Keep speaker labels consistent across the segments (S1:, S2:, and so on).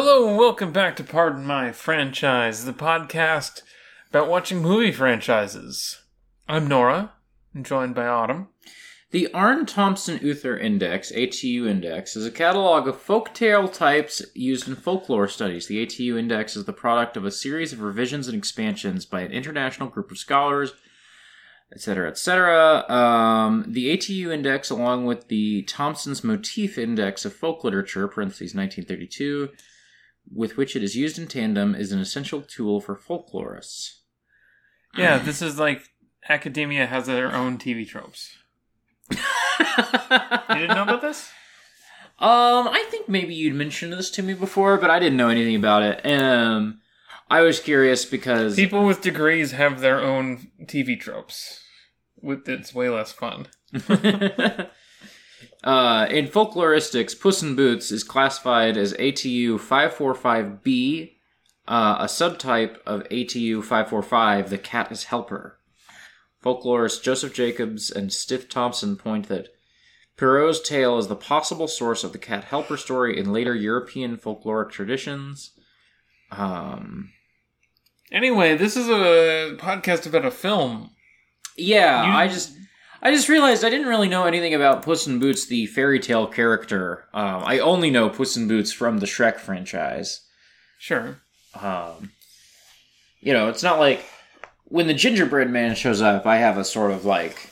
S1: Hello and welcome back to Pardon My Franchise, the podcast about watching movie franchises. I'm Nora, joined by Autumn.
S2: The Aarne Thompson Uther Index, ATU Index, is a catalog of folktale types used in folklore studies. The ATU Index is the product of a series of revisions and expansions by an international group of scholars, etc., etc. Um, the ATU Index, along with the Thompson's Motif Index of Folk Literature (parentheses 1932), with which it is used in tandem, is an essential tool for folklorists.
S1: Yeah, this is like academia has their own TV tropes. You didn't know about this?
S2: Um, I think maybe you'd mentioned this to me before, but I didn't know anything about it. Um, I was curious because
S1: People with degrees have their own TV tropes. With it's way less fun.
S2: uh, in folkloristics, Puss in Boots is classified as ATU 545B, uh, a subtype of ATU 545, the cat is helper. Folklorists Joseph Jacobs and Stith Thompson point that Perrault's tale is the possible source of the cat helper story in later European folkloric traditions. Um,
S1: Anyway, this is a podcast about a film.
S2: yeah,
S1: You-
S2: I just I just realized I didn't really know anything about Puss in Boots, the fairy tale character. Um, I only know Puss in Boots from the Shrek franchise.
S1: Sure.
S2: Um, you know, it's not like when the gingerbread man shows up, I have a sort of like.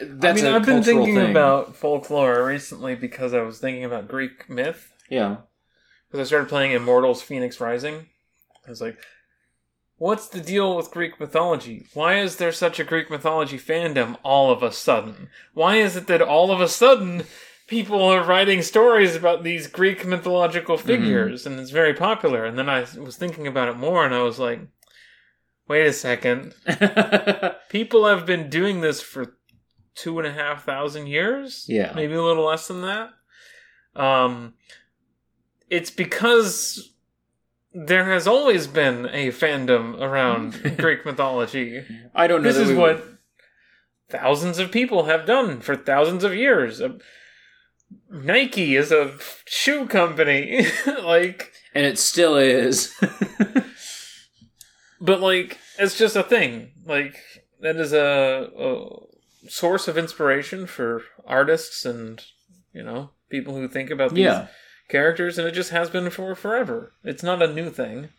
S2: That's
S1: I mean,
S2: a
S1: I've been thinking
S2: thing.
S1: about folklore recently because I was thinking about Greek myth.
S2: yeah.
S1: Because I started playing Immortals Phoenix Rising. I was like, what's the deal with Greek mythology? Why is there such a Greek mythology fandom all of a sudden? Why is it that all of a sudden people are writing stories about these Greek mythological figures and it's very popular? And then I was thinking about it more and I was like, wait a second. People have been doing this for two and a half thousand years.
S2: Yeah.
S1: maybe a little less than that. Um, it's because there has always been a fandom around Greek mythology.
S2: I don't know.
S1: This is
S2: we-
S1: what thousands of people have done for thousands of years. Uh, Nike is a shoe company, like,
S2: and it still is.
S1: but like it's just a thing. Like that is a, a source of inspiration for artists and you know people who think about these
S2: yeah.
S1: Characters, and it just has been for forever. It's not a new thing.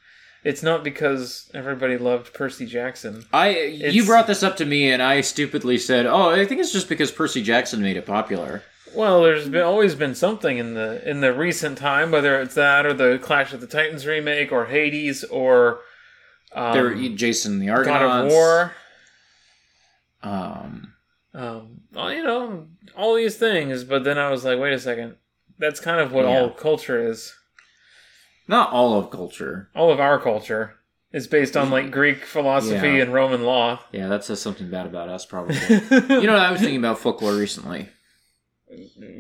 S1: It's not because everybody loved Percy Jackson.
S2: I you brought this up to me, and I stupidly said, "Oh, I think it's just because Percy Jackson made it popular."
S1: Well, there's been always been something in the in the recent time, whether it's that or the Clash of the Titans remake, or Hades, or um,
S2: there, Jason the Argonauts, God
S1: of War.
S2: Um,
S1: Um, well, you know, all these things. But then I was like, wait a second, that's kind of what
S2: Yeah.
S1: all culture is.
S2: not all of culture.
S1: All of our culture is based on like Greek philosophy
S2: Yeah.
S1: and Roman law.
S2: Yeah, that says something bad about us, probably. you know, what I was thinking about folklore recently.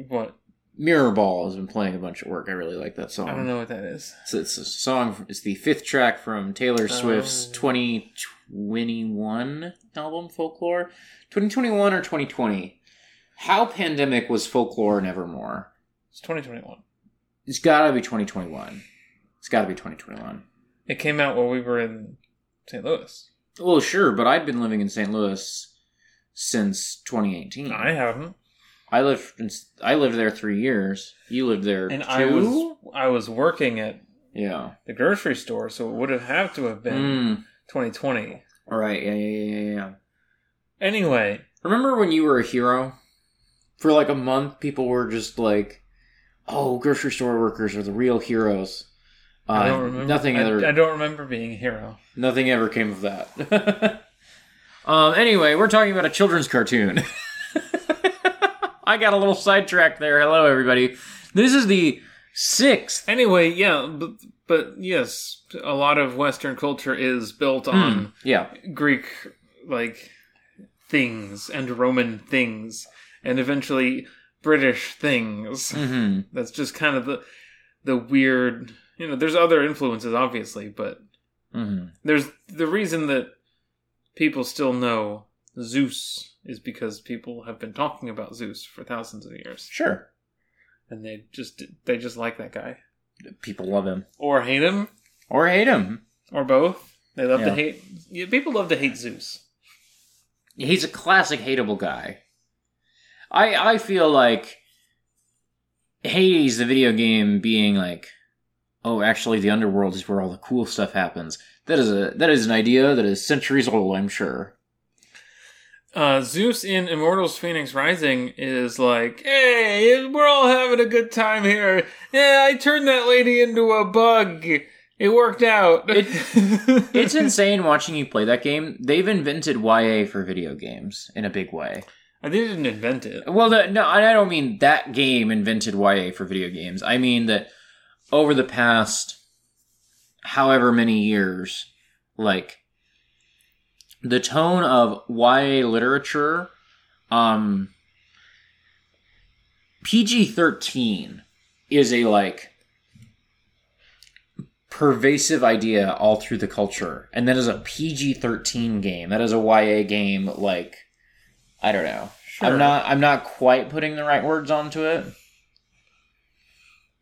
S1: what?
S2: Mirror Ball has been playing a bunch of work. I really like that song.
S1: I don't know what that is.
S2: It's, it's a song. It's the fifth track from Taylor oh. Swift's
S1: Oh.
S2: 2021 album, Folklore. 2021 or 2020? How pandemic was folklore nevermore?
S1: It's 2021.
S2: It's got to be 2021. It's got to be 2021.
S1: It came out while we were in St. Louis.
S2: Well, sure, but I've been living in St. Louis since 2018.
S1: I haven't,
S2: I lived in, I lived there three years. You lived there
S1: and
S2: two.
S1: I was I was working at
S2: yeah.
S1: the grocery store, so it would have had to have been
S2: Mm.
S1: 2020.
S2: All right. Yeah. Yeah. Yeah. Yeah. Yeah.
S1: Anyway,
S2: Remember when you were a hero? For like a month, people were just like, "Oh, grocery store workers are the real heroes." Uh,
S1: I don't remember.
S2: Nothing
S1: I,
S2: ever.
S1: I don't remember being a hero.
S2: Nothing ever came of that. um. Anyway, we're talking about a children's cartoon. I got a little sidetracked there. Hello, everybody. This is the sixth.
S1: Anyway, yeah, but, but yes, a lot of Western culture is built on
S2: Hmm, yeah.
S1: Greek like things and Roman things, and eventually British things.
S2: hmm
S1: That's just kind of the the weird. You know, there's other influences, obviously, but
S2: hmm
S1: there's the reason that people still know Zeus is because people have been talking about Zeus for thousands of years,
S2: Sure.
S1: and they just they just like that guy
S2: People love him
S1: or hate him
S2: or hate him.
S1: or both. They love
S2: Yeah.
S1: to hate. Yeah, people love to hate Zeus.
S2: He's a classic hateable guy. I I feel like Hades, the video game, being like, oh, actually, the underworld is where all the cool stuff happens. That is a that is an idea that is centuries old. I'm sure.
S1: Uh, Zeus in Immortals Phoenix Rising is like, hey, we're all having a good time here. Yeah, I turned that lady into a bug. It worked out.
S2: It- It's insane watching you play that game. They've invented YA for video games in a big way.
S1: I didn't invent it.
S2: Well, the, no, I don't mean that game invented YA for video games. I mean that over the past however many years, like the tone of YA literature, um, PG thirteen is a like pervasive idea all through the culture, and that is a PG thirteen game. That is a YA game. Like I don't know.
S1: Sure.
S2: I'm not. I'm not quite putting the right words onto it.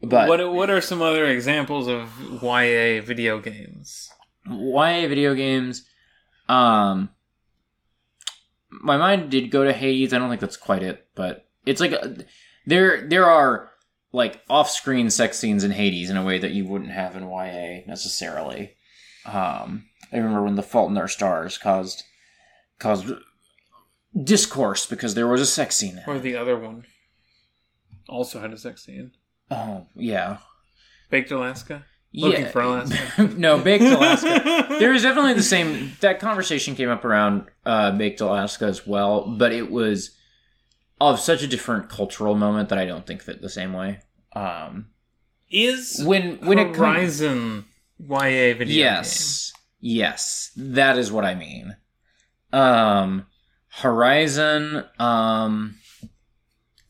S2: But
S1: what what are some other examples of YA video games?
S2: YA video games, um, my mind did go to Hades. I don't think that's quite it, but it's like a, there. There are like off-screen sex scenes in Hades in a way that you wouldn't have in YA necessarily. Um, I remember when The Fault in Our Stars caused caused discourse because there was a sex scene.
S1: Or the other one also had a sex scene.
S2: Oh yeah,
S1: Baked Alaska. Looking
S2: yeah.
S1: for Alaska.
S2: no, Baked Alaska. there was definitely the same. That conversation came up around uh, Baked Alaska as well, but it was of such a different cultural moment that I don't think fit the same way. Um,
S1: Is
S2: when when it
S1: Horizon YA video
S2: yes, yes, that is what I mean. Um, Horizon, um,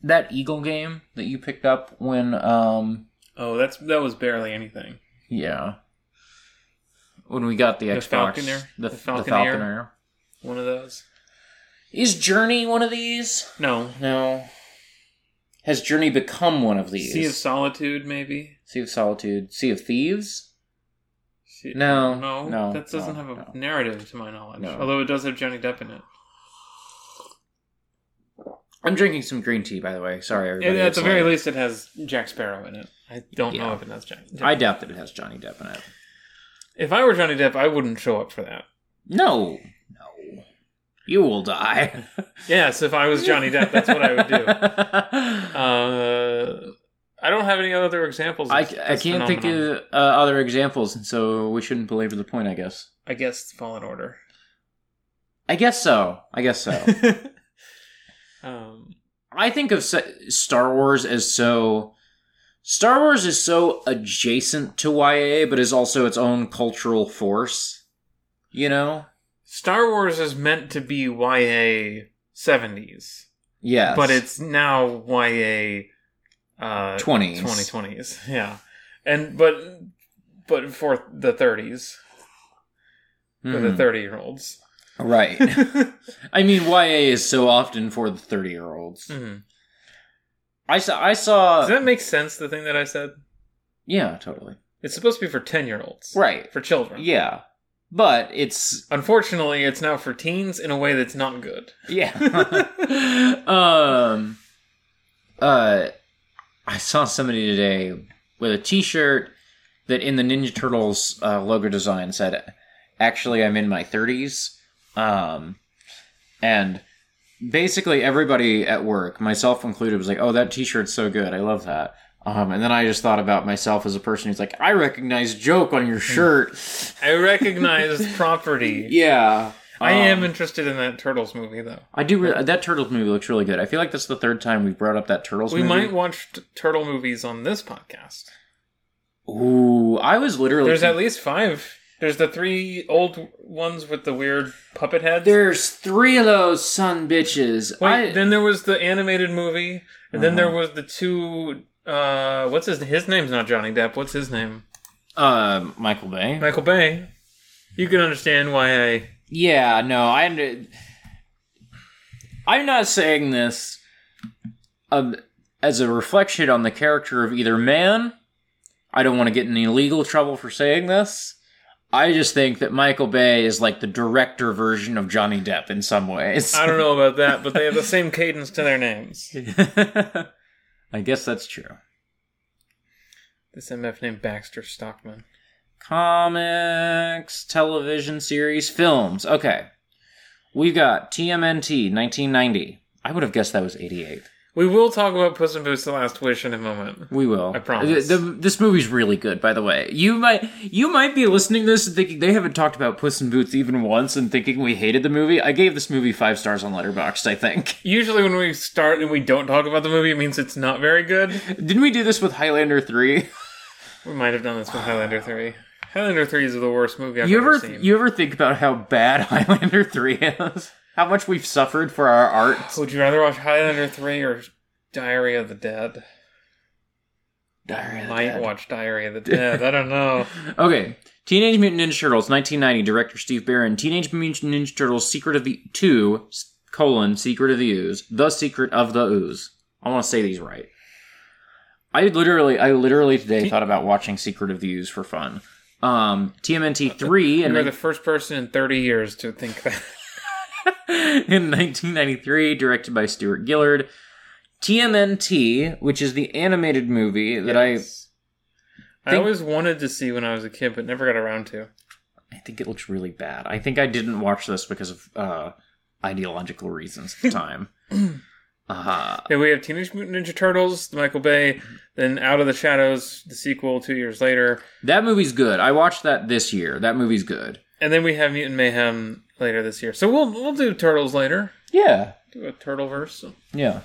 S2: that Eagle game that you picked up when, um.
S1: Oh, that's that was barely anything.
S2: yeah, when we got the,
S1: The
S2: Xbox,
S1: Falconeer?
S2: the,
S1: The
S2: the
S1: Falconeer?
S2: Falconeer.
S1: One of those.
S2: Is Journey one of these?
S1: No.
S2: No. Has Journey become one of these?
S1: Sea of Solitude, maybe.
S2: Sea of Solitude. Sea of Thieves?
S1: Sea-
S2: No,
S1: no,
S2: no,
S1: that doesn't
S2: no,
S1: have a
S2: no.
S1: narrative to my knowledge.
S2: No.
S1: Although it does have Johnny Depp in it.
S2: I'm drinking some green tea, by the way. Sorry, everybody.
S1: And at
S2: It's
S1: the very least, it has Jack Sparrow in it. I don't know if it has Jack.
S2: I doubt that it has Johnny Depp in it.
S1: if I were Johnny Depp, I wouldn't show up for that.
S2: No. No. You will die.
S1: Yes, if I was Johnny Depp, that's what I would do. Uh, I don't have any other examples. Of
S2: I, I can't think of uh, other examples, so we shouldn't belabor the point, I guess.
S1: I guess Fallen Order.
S2: I guess so. I guess so.
S1: um,
S2: I think of Star Wars as so. Star Wars is so adjacent to YA, but is also its own cultural force. You know?
S1: Star Wars is meant to be YA seventies,
S2: Yes.
S1: but it's now YA uh,
S2: 20s.
S1: 2020s. Yeah, and but but for the thirties for the
S2: Mhm.
S1: thirty year olds.
S2: Right. I mean, YA is so often for the 30 year olds.
S1: Mhm.
S2: I saw. I saw.
S1: Does that make sense? The thing that I said.
S2: Yeah, totally.
S1: It's supposed to be for 10 year olds.
S2: Right.
S1: For children.
S2: Yeah. But it's
S1: Unfortunately, it's now for teens in a way that's not good.
S2: yeah. um uh I saw somebody today with a t-shirt that in the Ninja Turtles uh, logo design said actually I'm in my 30s. Um and basically everybody at work, myself included, was like, "Oh, that t-shirt's so good. I love that." Um, and then I just thought about myself as a person who's like, I recognize joke on your shirt.
S1: I recognize property.
S2: Yeah.
S1: I am
S2: Um,
S1: interested in that Turtles movie, though.
S2: I do. Re- that Turtles movie looks really good. I feel like that's the third time we've brought up that Turtles
S1: We
S2: movie.
S1: We might watch t- Turtle movies on this podcast.
S2: Ooh, I was literally.
S1: There's at least five. There's the three old ones with the weird puppet heads.
S2: There's three of those son bitches.
S1: Wait,
S2: I,
S1: then there was the animated movie, and then there
S2: Uh-huh.
S1: was the two. Uh, what's his? His name's not Johnny Depp. What's his name?
S2: uh, Michael Bay.
S1: Michael Bay. You can understand why I.
S2: Yeah, no, I. I'm not saying this um, as a reflection on the character of either man. I don't want to get in any legal trouble for saying this. I just think that Michael Bay is like the director version of Johnny Depp in some ways.
S1: I don't know about that, but they have the same cadence to their names.
S2: I guess that's true.
S1: This MF named Baxter Stockman.
S2: Comics, television series, films. Okay. We've got TMNT 1990. I would have guessed that was 88.
S1: We will talk about Puss in Boots: The Last Wish in a moment.
S2: We will.
S1: I promise.
S2: Uh, the- the- this movie's really good, by the way. You might you might be listening to this and thinking they haven't talked about Puss in Boots even once and thinking we hated the movie. I gave this movie five stars on Letterboxd. I think.
S1: Usually, when we start and we don't talk about the movie, it means it's not very good.
S2: Didn't we do this with Highlander three?
S1: We might have done this with Highlander 3. Highlander 3 is the worst movie I've
S2: You
S1: ever
S2: ever
S1: seen.
S2: you ever think about how bad Highlander three is? How much we've suffered for our art?
S1: Would you rather watch Highlander 3 or Diary of the Dead?
S2: Diary of the
S1: Might
S2: Dead.
S1: watch Diary of the Dead. I don't know.
S2: Okay. Teenage Mutant Ninja Turtles, 1990, director Steve Barron. Teenage Mutant Ninja Turtles, Secret of the Two, colon, Secret of the Ooze. The Secret of the Ooze. I want to say these right. I literally, I literally today thought about watching Secret of the Ooze for fun. Um, TMNT 3
S1: You
S2: in,
S1: are the first person in 30 years to think that.
S2: in 1993, directed by Stuart Gillard. TMNT, which is the animated movie that
S1: Yes. I
S2: think-
S1: always wanted to see when I was a kid, but never got around to.
S2: I, I think it looks really bad. I think I didn't watch this because of uh, ideological reasons at the time. uh,
S1: Yeah, we have Teenage Mutant Ninja Turtles, the Michael Bay, then Out of the Shadows, the sequel two years later,
S2: that movie's good. I watched that this year. That movie's good.
S1: and then we have Mutant Mayhem later this year. So we'll we'll do Turtles later.
S2: Yeah.
S1: Do a Turtle verse.
S2: Yeah.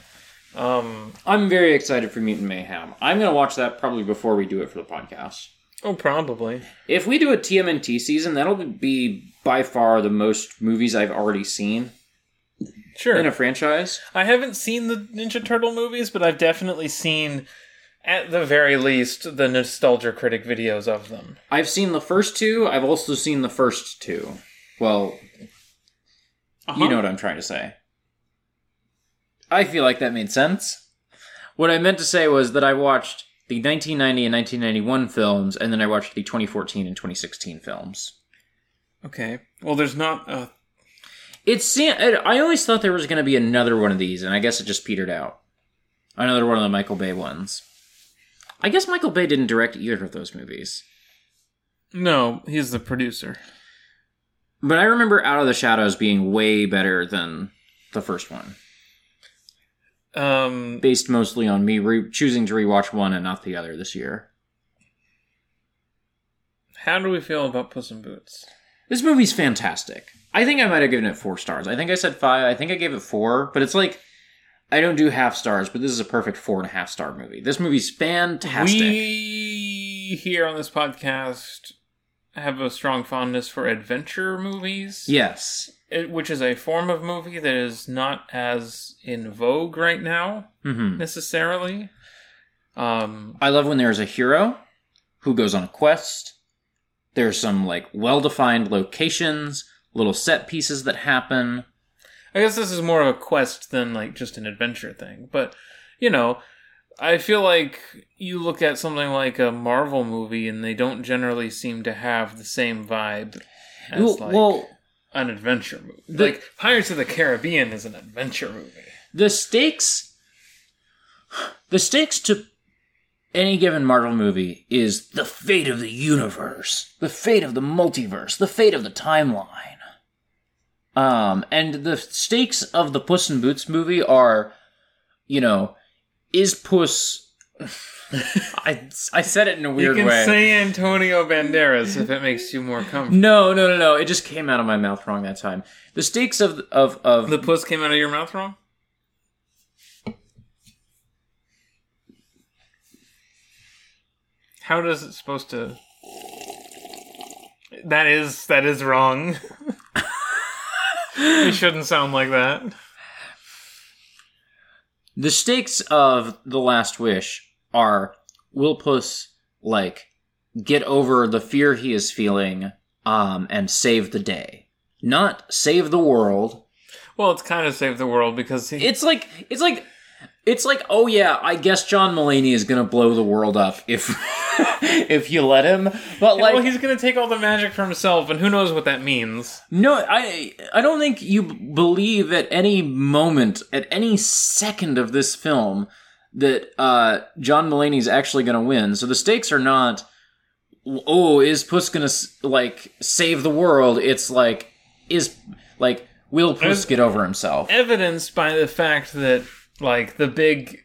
S1: Um.
S2: I'm very excited for Mutant Mayhem. I'm going to watch that probably before we do it for the podcast.
S1: Oh, probably.
S2: If we do a TMNT season, that'll be by far the most movies I've already seen
S1: Sure.
S2: in a franchise.
S1: I haven't seen the Ninja Turtle movies, but I've definitely seen, at the very least, the nostalgia critic videos of them.
S2: I've seen the first two. I've also seen the first two. Well,
S1: Uh-huh.
S2: you know what I'm trying to say. I feel like that made sense. What I meant to say was that I watched the 1990 and 1991 films, and then I watched the 2014 and 2016 films.
S1: Okay. Well, there's not. Uh,
S2: It's I always thought there was going to be another one of these, and I guess it just petered out. Another one of the Michael Bay ones. I guess Michael Bay didn't direct either of those movies.
S1: no, he's the producer.
S2: But I remember Out of the Shadows being way better than the first one.
S1: Um.
S2: based mostly on me re- choosing to rewatch one and not the other this year.
S1: How do we feel about Puss in Boots?
S2: This movie's fantastic. I think I might have given it four stars. I think I said five. I think I gave it four, but it's like I don't do half stars, but this is a perfect four and a half star movie. This movie's fantastic.
S1: We here on this podcast have a strong fondness for adventure movies.
S2: yes.
S1: it- which is a form of movie that is not as in vogue right now
S2: hmm
S1: necessarily. Um,
S2: I love when there's a hero who goes on a quest. There's some like well-defined locations, little set pieces that happen.
S1: I guess this is more of a quest than like just an adventure thing, but you know, I feel like you look at something like a Marvel movie, and they don't generally seem to have the same vibe as
S2: well,
S1: like
S2: well,
S1: an adventure movie.
S2: The-
S1: like Pirates of the Caribbean is an adventure movie.
S2: the stakes the stakes to any given Marvel movie is the fate of the universe, the fate of the multiverse, the fate of the timeline. Um, and the stakes of the Puss in Boots movie are, you know, is Puss. I, I said it in a weird way.
S1: You can
S2: way.
S1: say Antonio Banderas if it makes you more comfortable.
S2: no, no, no, no. It just came out of my mouth wrong that time. The stakes of of of
S1: The puss came out of your mouth wrong. How does it supposed to? That is that is wrong. it shouldn't sound like that.
S2: The stakes of The Last Wish are will Puss like get over the fear he is feeling um and save the day. Not save the world.
S1: Well, it's kind of save the world because he,
S2: It's like it's like it's like oh yeah, I guess John Mulaney is going to blow the world up if if you let him. But like
S1: well, he's gonna take all the magic for himself, and who knows what that means.
S2: No, I I don't think you believe at any moment, at any second of this film, that uh, John Mulaney's actually going to win. So the stakes are not, oh, is Puss going to like save the world? It's like, is like, will Puss
S1: There's-
S2: get over himself?
S1: evidenced by the fact that like the big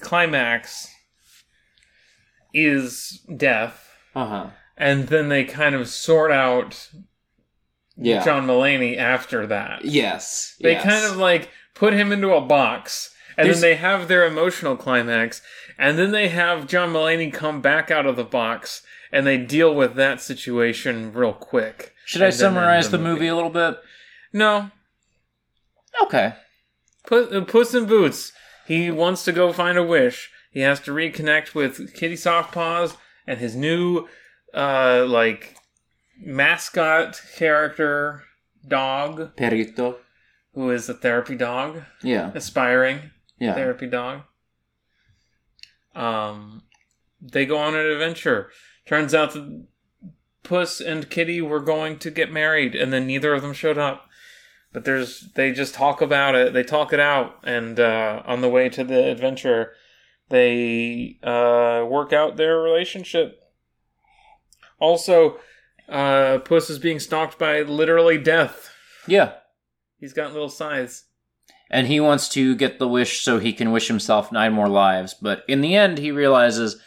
S1: climax is death
S2: Uh huh.
S1: and then they kind of sort out
S2: Yeah.
S1: John Mulaney after that.
S2: yes.
S1: They
S2: yes.
S1: kind of like put him into a box and
S2: There's-
S1: then they have their emotional climax and then they have John Mulaney come back out of the box and they deal with that situation real quick.
S2: Should I
S1: and then end
S2: summarize
S1: the
S2: the movie a little bit?
S1: No,
S2: Okay.
S1: Puss, uh, Puss in Boots. He wants to go find a wish. He has to reconnect with Kitty Softpaws and his new, uh, like, mascot character dog,
S2: Perrito.
S1: who is a therapy dog,
S2: Yeah.
S1: aspiring
S2: Yeah.
S1: therapy dog. Um, they go on an adventure. Turns out that Puss and Kitty were going to get married, and then neither of them showed up. But there's they just talk about it. They talk it out, and uh, on the way to the adventure, they uh, work out their relationship. Also, uh, Puss is being stalked by literally death.
S2: Yeah.
S1: He's got little scythes.
S2: and he wants to get the wish so he can wish himself nine more lives. But in the end, he realizes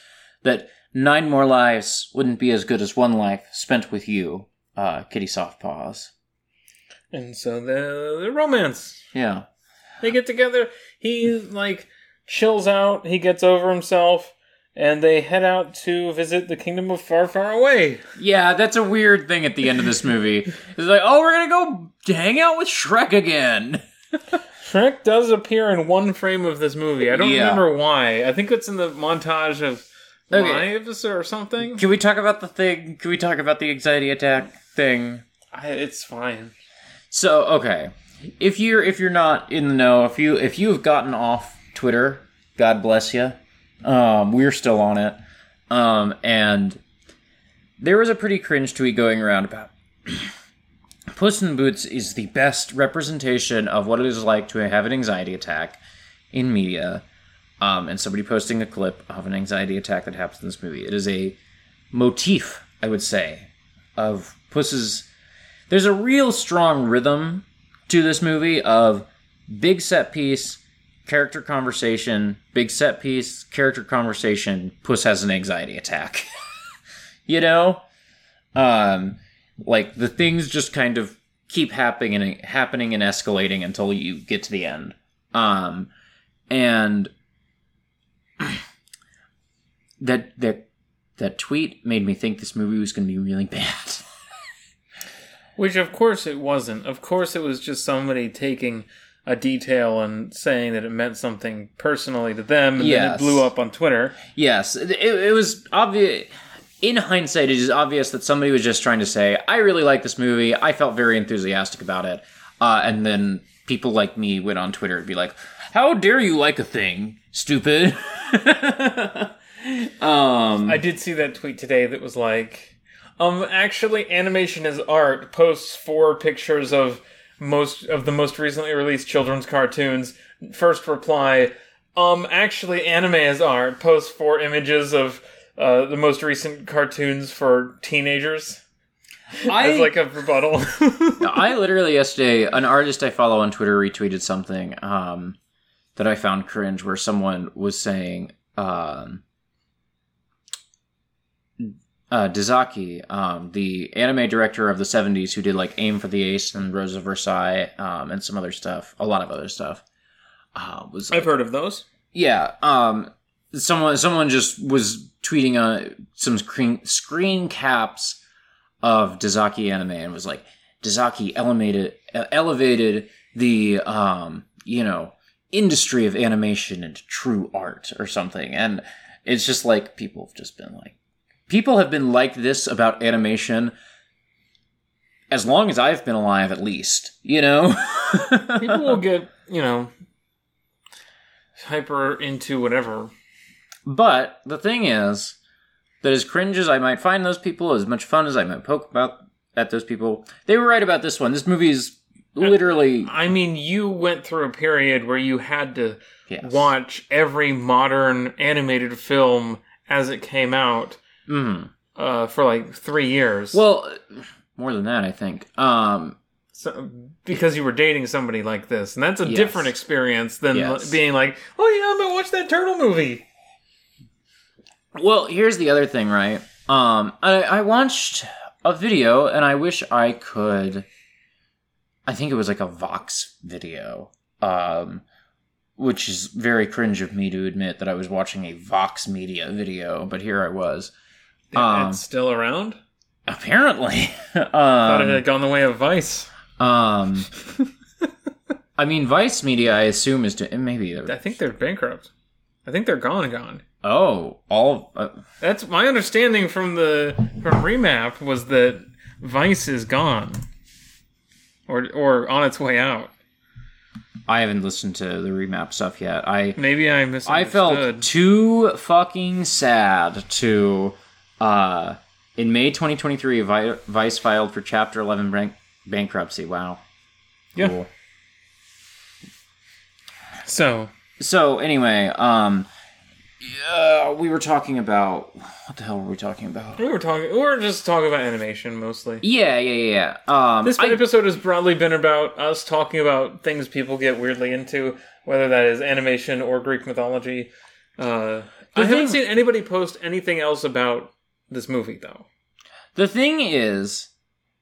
S2: that nine more lives wouldn't be as good as one life spent with you, uh, Kitty Softpaws.
S1: And so the the romance.
S2: Yeah.
S1: They get together. He like chills out. He gets over himself, and they head out to visit the kingdom of far, far away.
S2: Yeah, that's a weird thing at the end of this movie. It's like, oh, we're gonna go hang out with Shrek again.
S1: Shrek does appear in one frame of this movie. I don't
S2: Yeah.
S1: remember why. I think it's in the montage of
S2: Okay.
S1: lives or something.
S2: Can we talk about the thing? Can we talk about the anxiety attack thing?
S1: I, it's fine.
S2: So okay, if you're if you're not in the know, if you if you have gotten off Twitter, God bless you. Um, we're still on it, um, and there was a pretty cringe tweet going around about Puss in Boots is the best representation of what it is like to have an anxiety attack in media. Um, and somebody posting a clip of an anxiety attack that happens in this movie. It is a motif, I would say, of Puss's there's a real strong rhythm to this movie of big set piece, character conversation, big set piece, character conversation, Puss has an anxiety attack. you know? Um like the things just kind of keep happening and happening and escalating until you get to the end. Um and that that that tweet made me think this movie was going to be really bad.
S1: Which, of course, it wasn't. Of course, it was just somebody taking a detail and saying that it meant something personally to them, and then it blew up on Twitter.
S2: Yes, it, it was obvious. In hindsight, it is obvious that somebody was just trying to say, "I really like this movie. I felt very enthusiastic about it," uh, and then people like me went on Twitter and be like, "How dare you like a thing, stupid?" um,
S1: I did see that tweet today that was like, um, actually, animation is art. Posts four pictures of most of the most recently released children's cartoons. First reply, um, actually, anime is art. Posts four images of uh, the most recent cartoons for teenagers
S2: I
S1: as like a rebuttal.
S2: I literally yesterday, an artist I follow on Twitter retweeted something um, that I found cringe, where someone was saying, um, uh, Dezaki, um, the anime director of the '70s, who did like Aim for the Ace and Rose of Versailles, um, and some other stuff, a lot of other stuff, uh, was
S1: I've heard of those.
S2: yeah. Um, someone someone just was tweeting uh, some screen screen caps of Dezaki anime and was like, Dezaki elevated elevated the um, you know industry of animation into true art or something, and it's just like people have just been like, people have been like this about animation. As long as I've been alive, at least, you know.
S1: People will get you know hyper into whatever.
S2: But the thing is that as cringe as I might find those people, as much fun as I might poke about at those people, they were right about this one. This movie is literally
S1: I mean, you went through a period where you had to
S2: yes.
S1: watch every modern animated film as it came out
S2: Mhm.
S1: uh, for like three years.
S2: Well, more than that, I think. Um,
S1: so, because you were dating somebody like this, and that's a
S2: Yes.
S1: different experience than
S2: Yes.
S1: being like, "Oh yeah, I'm gonna watch that turtle movie."
S2: well, here's the other thing, right? Um, I, I watched a video, and I wish I could. I think it was like a Vox video, um, which is very cringe of me to admit that I was watching a Vox Media video, but here I was. Um,
S1: it's still around.
S2: Apparently,
S1: Thought it
S2: um,
S1: had gone the way of Vice.
S2: um, I mean, Vice Media, I assume is to maybe.
S1: I think they're bankrupt. I think they're gone, gone.
S2: Oh, all uh,
S1: That's my understanding from the from Remap was that Vice is gone, or or on its way out.
S2: I haven't listened to the remap stuff yet. I
S1: Maybe I
S2: I felt too fucking sad to uh in May 2023 Vi- Vice filed for chapter 11 bank- bankruptcy. Wow.
S1: Yeah.
S2: Cool.
S1: so.
S2: So anyway, um yeah, we were talking about what the hell were we talking about?
S1: We were talking. We were just talking about animation mostly.
S2: Yeah, yeah, yeah. yeah. Um
S1: This
S2: I-
S1: episode has broadly been about us talking about things people get weirdly into, whether that is animation or Greek mythology. Uh, I haven't seen anybody post anything else about this movie, though.
S2: The thing is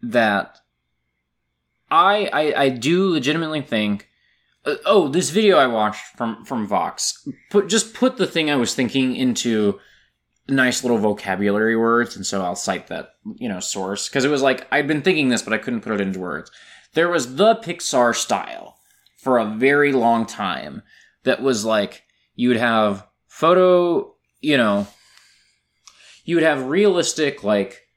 S2: that I I, I do legitimately think. Uh, oh, this video I watched from from Vox put just put the thing I was thinking into nice little vocabulary words, and so I'll cite that you know source because it was like I'd been thinking this, but I couldn't put it into words. There was the Pixar style for a very long time that was like you would have photo, you know, you would have realistic like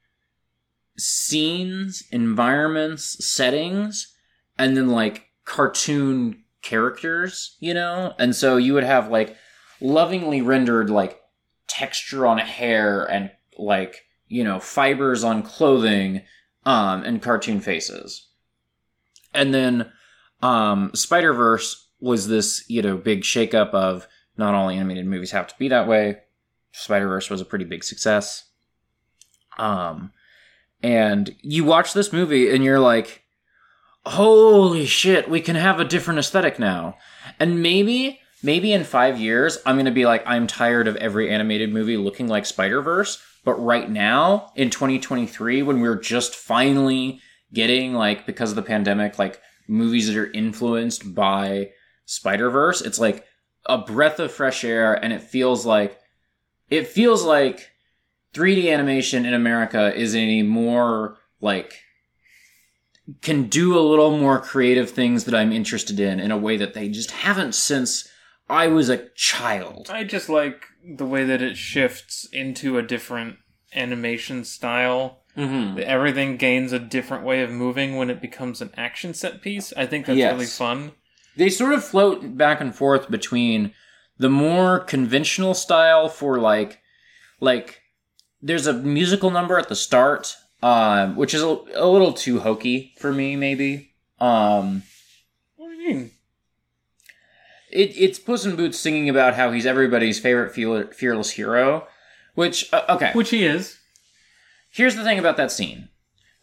S2: scenes, environments, settings, and then like cartoon characters, you know? And so you would have like lovingly rendered like texture on hair and like, you know, fibers on clothing, um, and cartoon faces. And then um Spider Verse was this, you know, big shakeup of not all animated movies have to be that way. Spider Verse was a pretty big success. Um and you watch this movie and you're like, holy shit, we can have a different aesthetic now. And maybe, maybe in five years, I'm going to be like, I'm tired of every animated movie looking like Spider Verse. But right now, in 2023, when we're just finally getting, like, because of the pandemic, like, movies that are influenced by Spider Verse, it's like a breath of fresh air, and it feels like, it feels like 3D animation in America is in a more, like, can do a little more creative things that I'm interested in in a way that they just haven't since I was a child.
S1: I just like the way that it shifts into a different animation style.
S2: Mm-hmm.
S1: Everything gains a different way of moving when it becomes an action set piece. I think that's
S2: Yes.
S1: really fun.
S2: They sort of float back and forth between the more conventional style for like like there's a musical number at the start um which is a, a little too hokey for me maybe um
S1: What do you mean?
S2: it, it's Puss in Boots singing about how he's everybody's favorite fearless hero which uh, okay
S1: Which he is.
S2: here's the thing about that scene.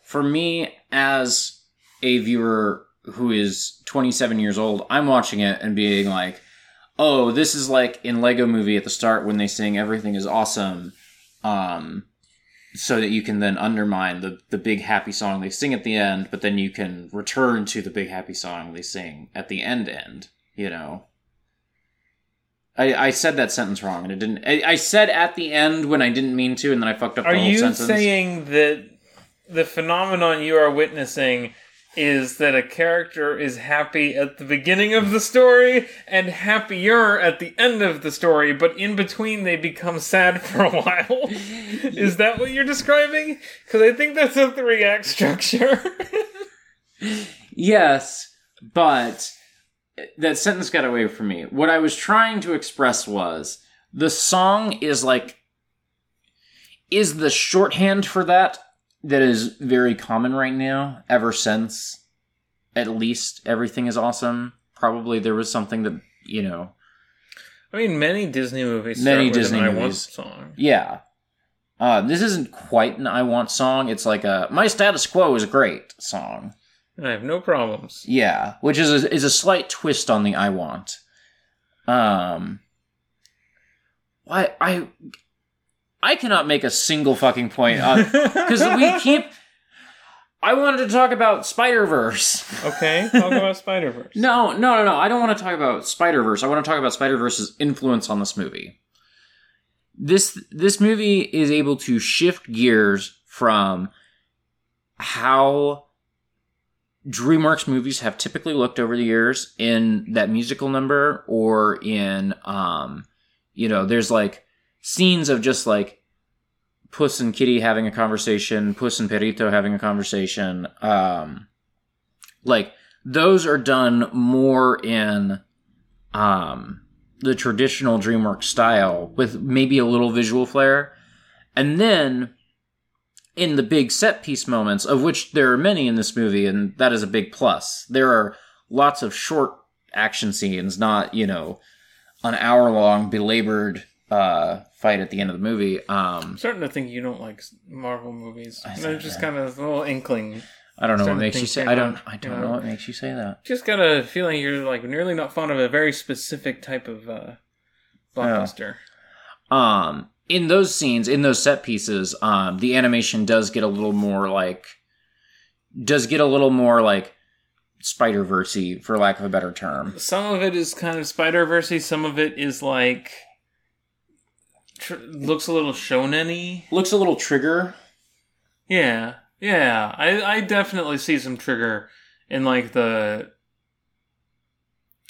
S2: For me, as a viewer who is 27 years old, I'm watching it and being like, oh, this is like in Lego movie at the start when they sing everything is awesome. Um, so that you can then undermine the, the big happy song they sing at the end, but then you can return to the big happy song they sing at the end end, you know. I, I said that sentence wrong and it didn't I, I said at the end when I didn't mean to and then I fucked up the
S1: Are
S2: whole
S1: you
S2: sentence.
S1: saying that the phenomenon you are witnessing is that a character is happy at the beginning of the story and happier at the end of the story, but in between they become sad for a while? is that what you're describing? Because I think that's a three act structure.
S2: Yes, but that sentence got away from me. What I was trying to express was the song is like is the shorthand for that that is very common right now ever since at least everything is awesome. Probably there was something that, you know,
S1: I mean, many Disney movies.
S2: Many Disney
S1: an I Want
S2: movies.
S1: song.
S2: yeah. Uh, this isn't quite an I Want song. It's like a My Status Quo is great song.
S1: I have no problems.
S2: Yeah, which is a, is a slight twist on the I want. Um, why I I cannot make a single fucking point because we keep. I wanted to talk about Spider Verse.
S1: okay, talk about Spider Verse.
S2: No, no, no, no. I don't want to talk about Spider Verse. I want to talk about Spider Verse's influence on this movie. This this movie is able to shift gears from how DreamWorks movies have typically looked over the years in that musical number or in um you know, there's like scenes of just like Puss and Kitty having a conversation, Puss and Perrito having a conversation. Um like those are done more in um the traditional DreamWorks style with maybe a little visual flair. And then in the big set piece moments, of which there are many in this movie, and that is a big plus. There are lots of short action scenes, not, you know, an hour long belabored uh, fight at the end of the movie. Um,
S1: I'm starting to think you don't like Marvel movies.
S2: I
S1: They're just
S2: that.
S1: kind of a little inkling.
S2: I don't know what makes you say. I don't. I don't
S1: know.
S2: know what makes you say that.
S1: Just got a feeling you're like nearly not fond of a very specific type of uh, blockbuster.
S2: um in those scenes in those set pieces um the animation does get a little more like does get a little more like spider versey for lack of a better term
S1: Some of it is kind of Spider Versey. Some of it is like tr- looks a little shonen-y.
S2: looks a little trigger
S1: Yeah, yeah. I I definitely see some trigger in like the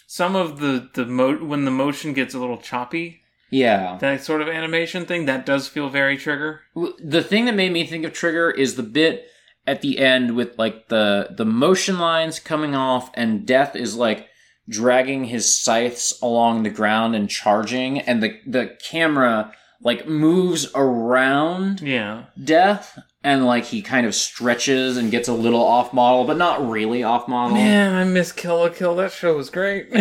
S1: some of the the mo- when the motion gets a little choppy.
S2: yeah
S1: That sort of animation thing that does feel very trigger.
S2: The thing that made me think of trigger is the bit at the end with like the the motion lines coming off and death is like dragging his scythes along the ground and charging and the the camera like moves around
S1: Yeah.
S2: death and like he kind of stretches and gets a little off model but not really off model
S1: Man, I miss Kill la Kill. That show was great.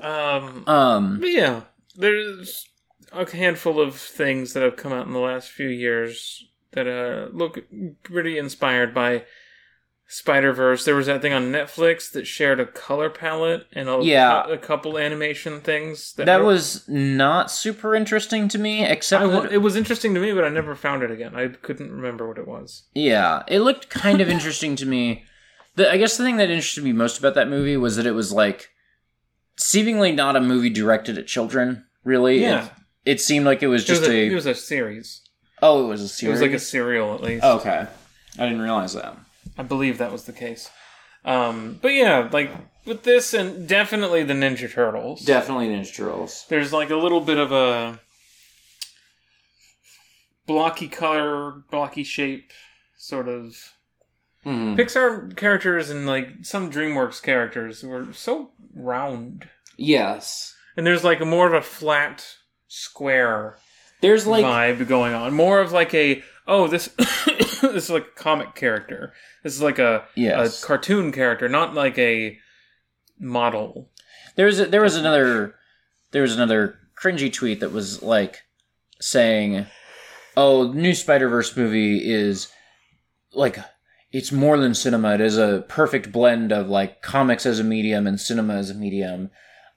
S1: um,
S2: um
S1: but yeah, there's a handful of things that have come out in the last few years that uh, look pretty inspired by Spider Verse. There was that thing on Netflix that shared a color palette and a,
S2: Yeah.
S1: a couple animation things. That,
S2: that was not super interesting to me except
S1: I,
S2: that,
S1: it was interesting to me, but I never found it again. I couldn't remember what it was.
S2: yeah it looked kind of interesting to me the, i guess the thing that interested me most about that movie was that it was like seemingly not a movie directed at children really
S1: Yeah.
S2: it, it seemed like it was
S1: It was,
S2: just
S1: a,
S2: a,
S1: it was a series.
S2: oh it was a series.
S1: It was like a serial, at least.
S2: Oh, okay i didn't realize that
S1: I believe that was the case. Um, but yeah, like with this and definitely the Ninja Turtles.
S2: definitely ninja turtles
S1: There's like a little bit of a blocky color, blocky shape sort of
S2: Mhm.
S1: Pixar characters and like some DreamWorks characters were so round,
S2: Yes.
S1: and there's like more of a flat square
S2: There's like
S1: vibe going on. More of like a oh this this is like a comic character. This is like a
S2: yes.
S1: a cartoon character, not like a model.
S2: There was a, there was another there was another cringy tweet that was like saying, "Oh, new Spider Verse movie is like it's more than cinema. It is a perfect blend of like comics as a medium and cinema as a medium."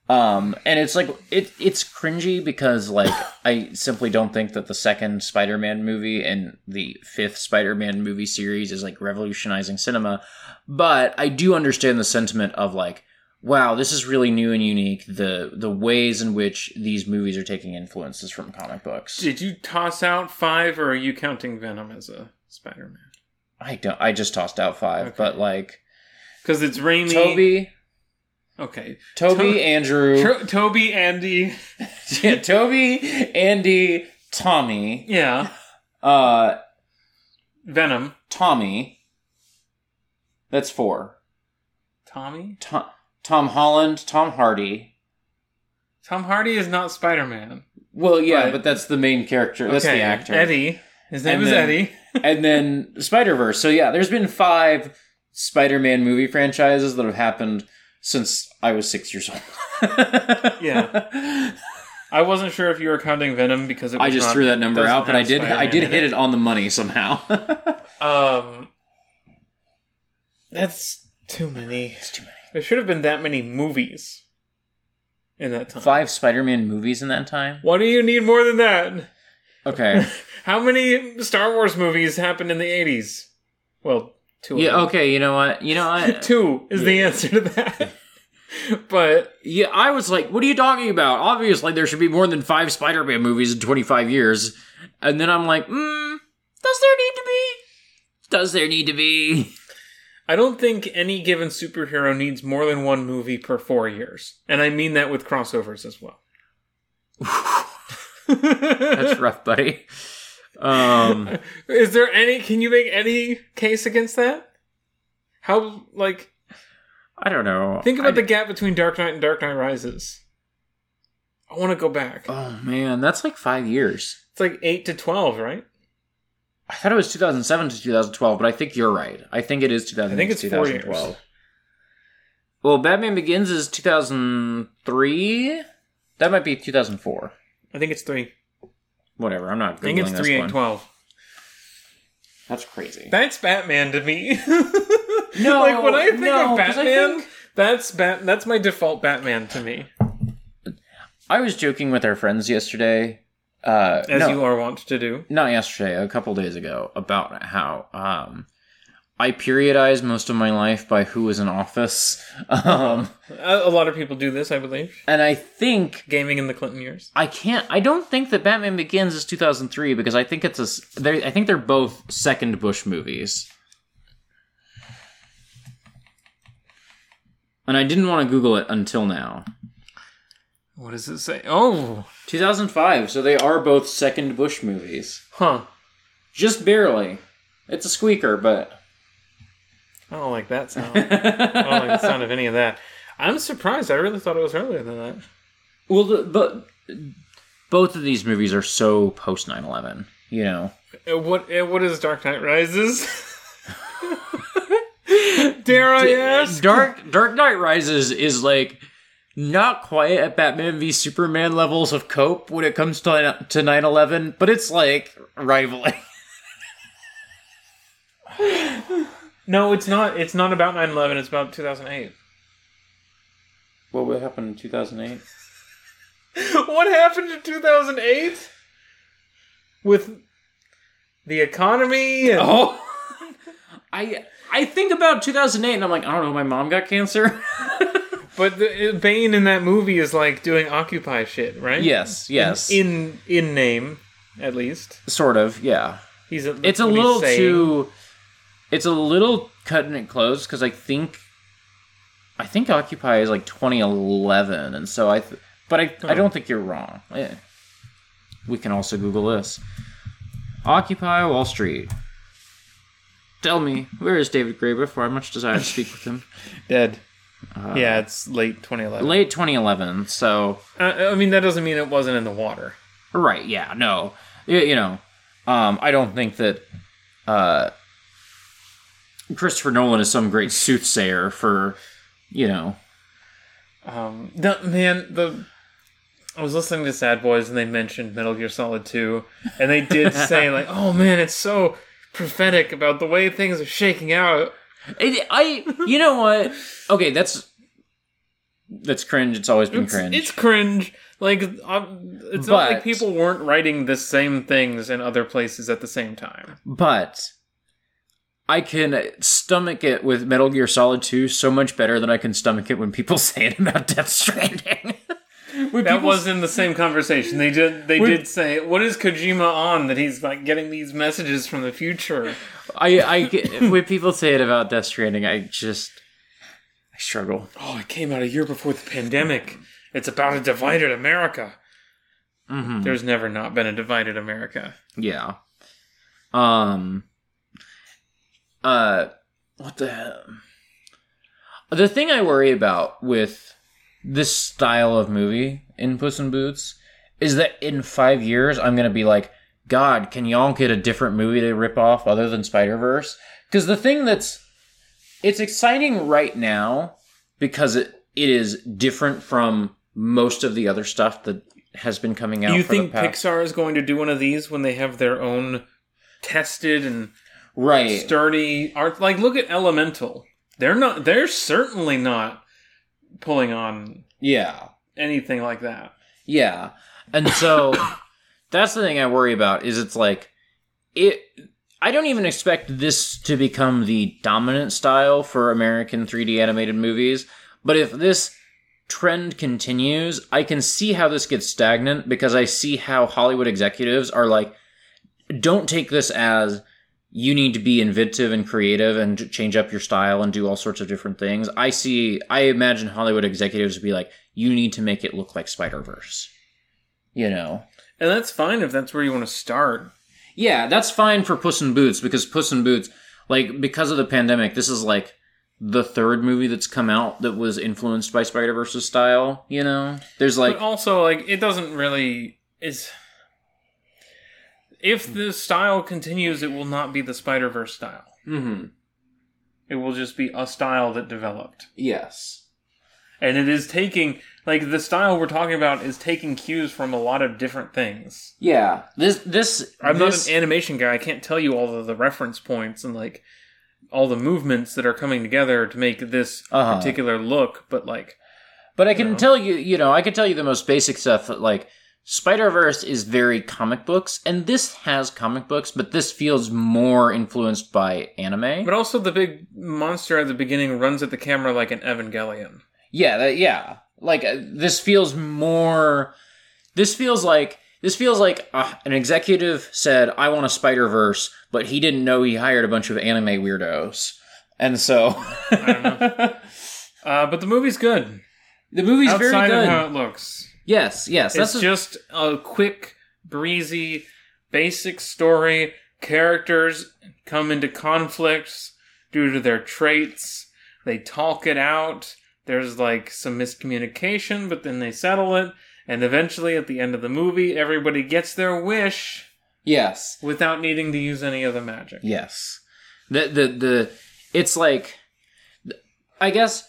S2: Um, and it's like it it's cringy because like I simply don't think that the second Spider-Man movie and the fifth Spider-Man movie series is like revolutionizing cinema, but I do understand the sentiment of like wow, this is really new and unique. The the ways in which these movies are taking influences from comic books.
S1: Did you toss out five, or are you counting Venom as a Spider-Man?
S2: I don't. I just tossed out five,
S1: Okay.
S2: but like
S1: Because it's Raimi.
S2: Toby,
S1: Okay.
S2: Toby,
S1: To-
S2: Andrew,
S1: Toby, Andy.
S2: yeah, Toby, Andy, Tommy,
S1: Yeah.
S2: uh,
S1: Venom.
S2: Tommy. That's four.
S1: Tommy.
S2: Tom, Tom Holland, Tom Hardy.
S1: Tom Hardy is not Spider-Man.
S2: Well, yeah,
S1: Right.
S2: but that's the main character. That's
S1: okay.
S2: the actor.
S1: Eddie. His name
S2: And
S1: is
S2: then-
S1: Eddie.
S2: and then Spider Verse. So yeah, there's been five Spider-Man movie franchises that have happened since I was six years old.
S1: Yeah. I wasn't sure if you were counting Venom because it was
S2: I just
S1: not-
S2: threw that number out, but I did. I
S1: Spider-Man
S2: did
S1: in
S2: hit it on the money somehow.
S1: Um, that's too many.
S2: It's too many.
S1: There should have been that many movies in that time.
S2: Five Spider-Man movies in that time.
S1: What do you need more than that?
S2: Okay.
S1: How many Star Wars movies happened in the eighties? Well, two.
S2: yeah. Okay. You know what? You know what?
S1: two is the answer to that. but
S2: Yeah, I was like, "What are you talking about?" Obviously, there should be more than five Spider-Man movies in 25 years. And then I'm like, "Hmm, does there need to be? Does there need to be?"
S1: I don't think any given superhero needs more than one movie per four years, and I mean that with crossovers as well.
S2: That's rough, buddy. Um,
S1: Is there any? Can you make any case against that? How like
S2: I don't know.
S1: think about
S2: I-
S1: the gap between Dark Knight and Dark Knight Rises. I want to go back.
S2: Oh man, that's like five years.
S1: It's like eight to twelve, right?
S2: I thought it was 2007 to 2012, but I think you're right. I think it is 2000.
S1: I think it's four
S2: 2012.
S1: years.
S2: Well, Batman Begins is 2003. That might be 2004.
S1: I think it's three.
S2: Whatever. I'm not.
S1: I think it's three,
S2: this
S1: eight,
S2: one.
S1: twelve.
S2: That's crazy.
S1: That's Batman to me.
S2: No,
S1: like when I think
S2: no,
S1: of
S2: 'cause I
S1: Batman,
S2: think-
S1: that's bat. That's my default Batman to me,
S2: I was joking with our friends yesterday. Uh,
S1: as
S2: no,
S1: you are wont to do.
S2: not yesterday, a couple days ago, about how um, I periodized most of my life by who was in office, um,
S1: A, lot of people do this, I believe.
S2: and I think
S1: Gaming in the Clinton years.
S2: I can't. I don't think that Batman Begins is 2003 because I think it's a. I think they're both second Bush movies. And I didn't want to Google it until now.
S1: What does it say? Oh,
S2: 2005. So they are both second Bush movies.
S1: huh.
S2: Just barely. It's a squeaker, but.
S1: I don't like that sound. I don't like the sound of any of that. I'm surprised. I really thought it was earlier than that.
S2: Well, the, but both of these movies are so post 9/11. You know.
S1: Uh, What? uh, What is Dark Knight Rises? Dare I ask?
S2: Dark Dark Knight Rises is like not quite at Batman v Superman levels of cope when it comes to to 9/11, but it's like rivaling.
S1: No, it's not. It's not about 9/11. It's about 2008.
S2: Well, What happened in 2008?
S1: what happened in 2008 with the economy and
S2: Oh, I I think about 2008 and I'm like, I don't know, my mom got cancer.
S1: but the, uh, Bane in that movie is like doing Occupy shit, right?
S2: yes, yes,
S1: In in name, at least.
S2: sort of, yeah.
S1: He's a,
S2: It's a little too. It's a little cutting it close because I think, I think Occupy is like 2011, and so I, th- but I, I don't think you're wrong. Eh. We can also Google this. Occupy Wall Street. tell me, where is David Graeber? For I much desire to speak with him.
S1: Dead. yeah, it's late 2011.
S2: Late 2011. So
S1: Uh, I mean, that doesn't mean it wasn't in the water.
S2: Right. Yeah. No. You, you know, um, I don't think that uh, Christopher Nolan is some great soothsayer for, you know.
S1: Um, no, man, the I was listening to Sad Boys and they mentioned Metal Gear Solid 2, and they did say like, "Oh man, it's so prophetic about the way things are shaking out."
S2: It, I. You know what? Okay, that's that's cringe. It's always been
S1: It's
S2: cringe.
S1: it's cringe. Like, um, it's not like people weren't writing the same things in other places at the same time.
S2: but I can stomach it with Metal Gear Solid 2 so much better than I can stomach it when people say it about Death Stranding. When
S1: That was in the same conversation. They did. They
S2: When-
S1: did say, "What is Kojima on that he's like getting these messages from the future?"
S2: I, I when people say it about Death Stranding, I just I struggle.
S1: Oh, it came out a year before the pandemic. It's about a divided America.
S2: Mm-hmm.
S1: There's never not been a divided America.
S2: Yeah. Um. Uh. What the hell? The thing I worry about with this style of movie in Puss in Boots is that in five years I'm gonna be like, God, can y'all get a different movie to rip off other than Spider Verse? Because the thing that's it's exciting right now because it it is different from most of the other stuff that has been coming out.
S1: Do you think Pixar is going to do one of these when they have their own tested and
S2: right?
S1: sturdy art? Like, look at Elemental. They're not. They're certainly not pulling on
S2: Yeah.
S1: anything like that.
S2: Yeah. And so that's the thing I worry about is it's like it I don't even expect this to become the dominant style for American 3D animated movies, but if this trend continues, I can see how this gets stagnant because I see how Hollywood executives are like don't take this as you need to be inventive and creative and change up your style and do all sorts of different things. I see I imagine Hollywood executives would be like you need to make it look like Spider-Verse. You know.
S1: And that's fine if that's where you want to start.
S2: Yeah, that's fine for Puss in Boots because Puss in Boots, like because of the pandemic, this is like the third movie that's come out that was influenced by Spider Verse's style. You know, there's like
S1: but also, like, it doesn't really is. If the style continues, it will not be the Spider Verse style.
S2: Mhm.
S1: It will just be a style that developed.
S2: yes,
S1: And it is taking, like, the style we're talking about is taking cues from a lot of different things.
S2: yeah. This this
S1: I'm
S2: this,
S1: not an animation guy. I can't tell you all of the reference points and, like, all the movements that are coming together to make this
S2: Uh-huh.
S1: particular look, but, like,
S2: But I can
S1: know?
S2: tell you, you know, I can tell you the most basic stuff. Like Spider Verse is very comic books, and this has comic books, but this feels more influenced by anime.
S1: but also the big monster at the beginning runs at the camera like an Evangelion.
S2: Yeah, that, yeah. Like uh, this feels more. This feels like this feels like uh, an executive said, "I want a Spider Verse," but he didn't know he hired a bunch of anime weirdos, and so
S1: don't know. Uh, but the movie's good.
S2: the movie's very good.
S1: how it looks.
S2: Yes, yes. That's
S1: it's
S2: a-
S1: just a quick, breezy, basic story. Characters come into conflicts due to their traits. They talk it out. There's like some miscommunication, but then they settle it. And eventually, at the end of the movie, everybody gets their wish
S2: yes.
S1: without needing to use any of the magic.
S2: Yes. The the the it's like I guess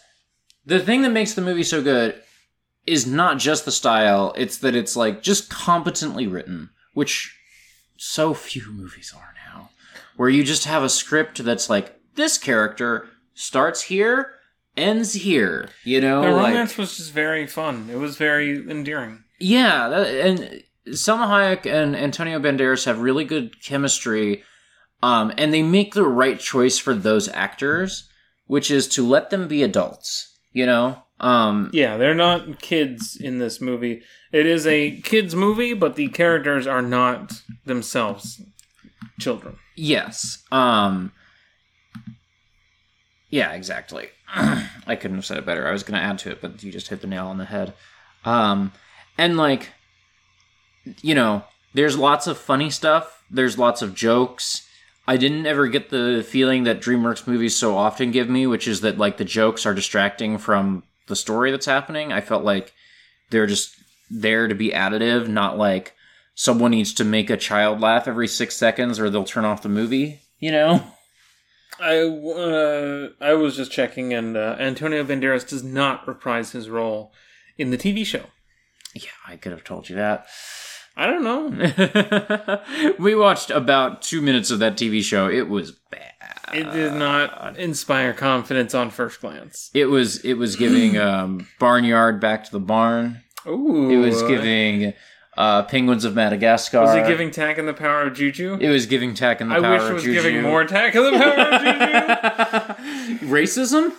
S2: the thing that makes the movie so good is not just the style, it's that it's like just competently written, which so few movies are now. Where you just have a script that's like this character starts here, ends here, you know?
S1: The
S2: like-
S1: romance was just very fun. It was very endearing.
S2: yeah, that, and Salma Hayek and Antonio Banderas have really good chemistry, um, and they make the right choice for those actors, which is to let them be adults. You know, um,
S1: Yeah, they're not kids in this movie. It is a kids movie, but the characters are not themselves children.
S2: yes, um, yeah, exactly. I couldn't have said it better. I was going to add to it, but you just hit the nail on the head. Um, and like, you know, there's lots of funny stuff. There's lots of jokes. I didn't ever get the feeling that DreamWorks movies so often give me, which is that like the jokes are distracting from the story that's happening. I felt like they're just there to be additive, not like someone needs to make a child laugh every six seconds or they'll turn off the movie. You know?
S1: I uh, I was just checking, and uh, Antonio Banderas does not reprise his role in the TV show.
S2: Yeah, I could have told you that.
S1: I don't know.
S2: we watched about two minutes of that TV show. It was.
S1: It did not inspire confidence on first glance.
S2: It was it was giving um, Barnyard back to the barn.
S1: Ooh,
S2: It was giving uh, Penguins of Madagascar.
S1: Was it giving Tak and the Power of Juju?
S2: It was giving Tak and the
S1: I
S2: Power
S1: wish it
S2: of
S1: was
S2: Juju.
S1: giving more Tak and the Power of Juju.
S2: racism.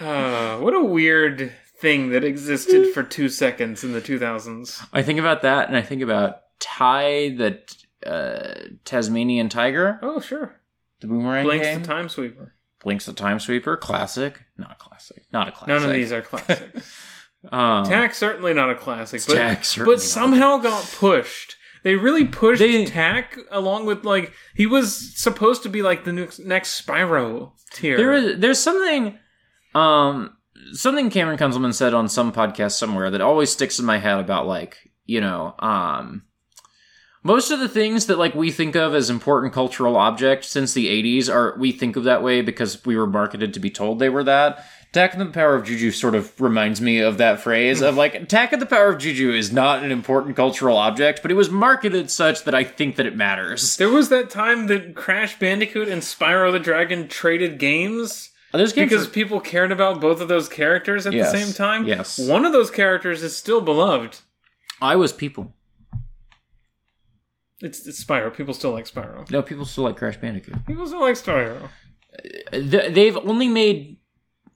S1: Uh, what a weird thing that existed for two seconds in the 2000s.
S2: I think about that, and I think about Ty, the uh, Tasmanian tiger,
S1: Oh, sure.
S2: the boomerang
S1: Blinx
S2: game.
S1: the Time Sweeper.
S2: Blinx the time sweeper, classic, not classic, not a classic.
S1: None of these are classics.
S2: Um,
S1: Tak certainly not a classic, but,
S2: Tak certainly
S1: but somehow got pushed. They really pushed
S2: They-
S1: Tak along with like he was supposed to be like the next, next Spyro tier.
S2: There is there's something um something Cameron Kunzelman said on some podcast somewhere that always sticks in my head about like, you know, um most of the things that like we think of as important cultural objects since the 80s are we think of that way because we were marketed to be told they were that. Attack of the Power of Juju sort of reminds me of that phrase of like Attack of the Power of Juju is not an important cultural object, but it was marketed such that I think that it matters.
S1: There was that time that Crash Bandicoot and Spyro the Dragon traded games
S2: games
S1: because
S2: are-
S1: people cared about both of those characters at
S2: Yes.
S1: the same time.
S2: Yes.
S1: One of those characters is still beloved.
S2: I was people.
S1: It's, it's Spyro. People still like Spyro.
S2: No, people still like Crash Bandicoot.
S1: People still like Spyro.
S2: Th- they've only made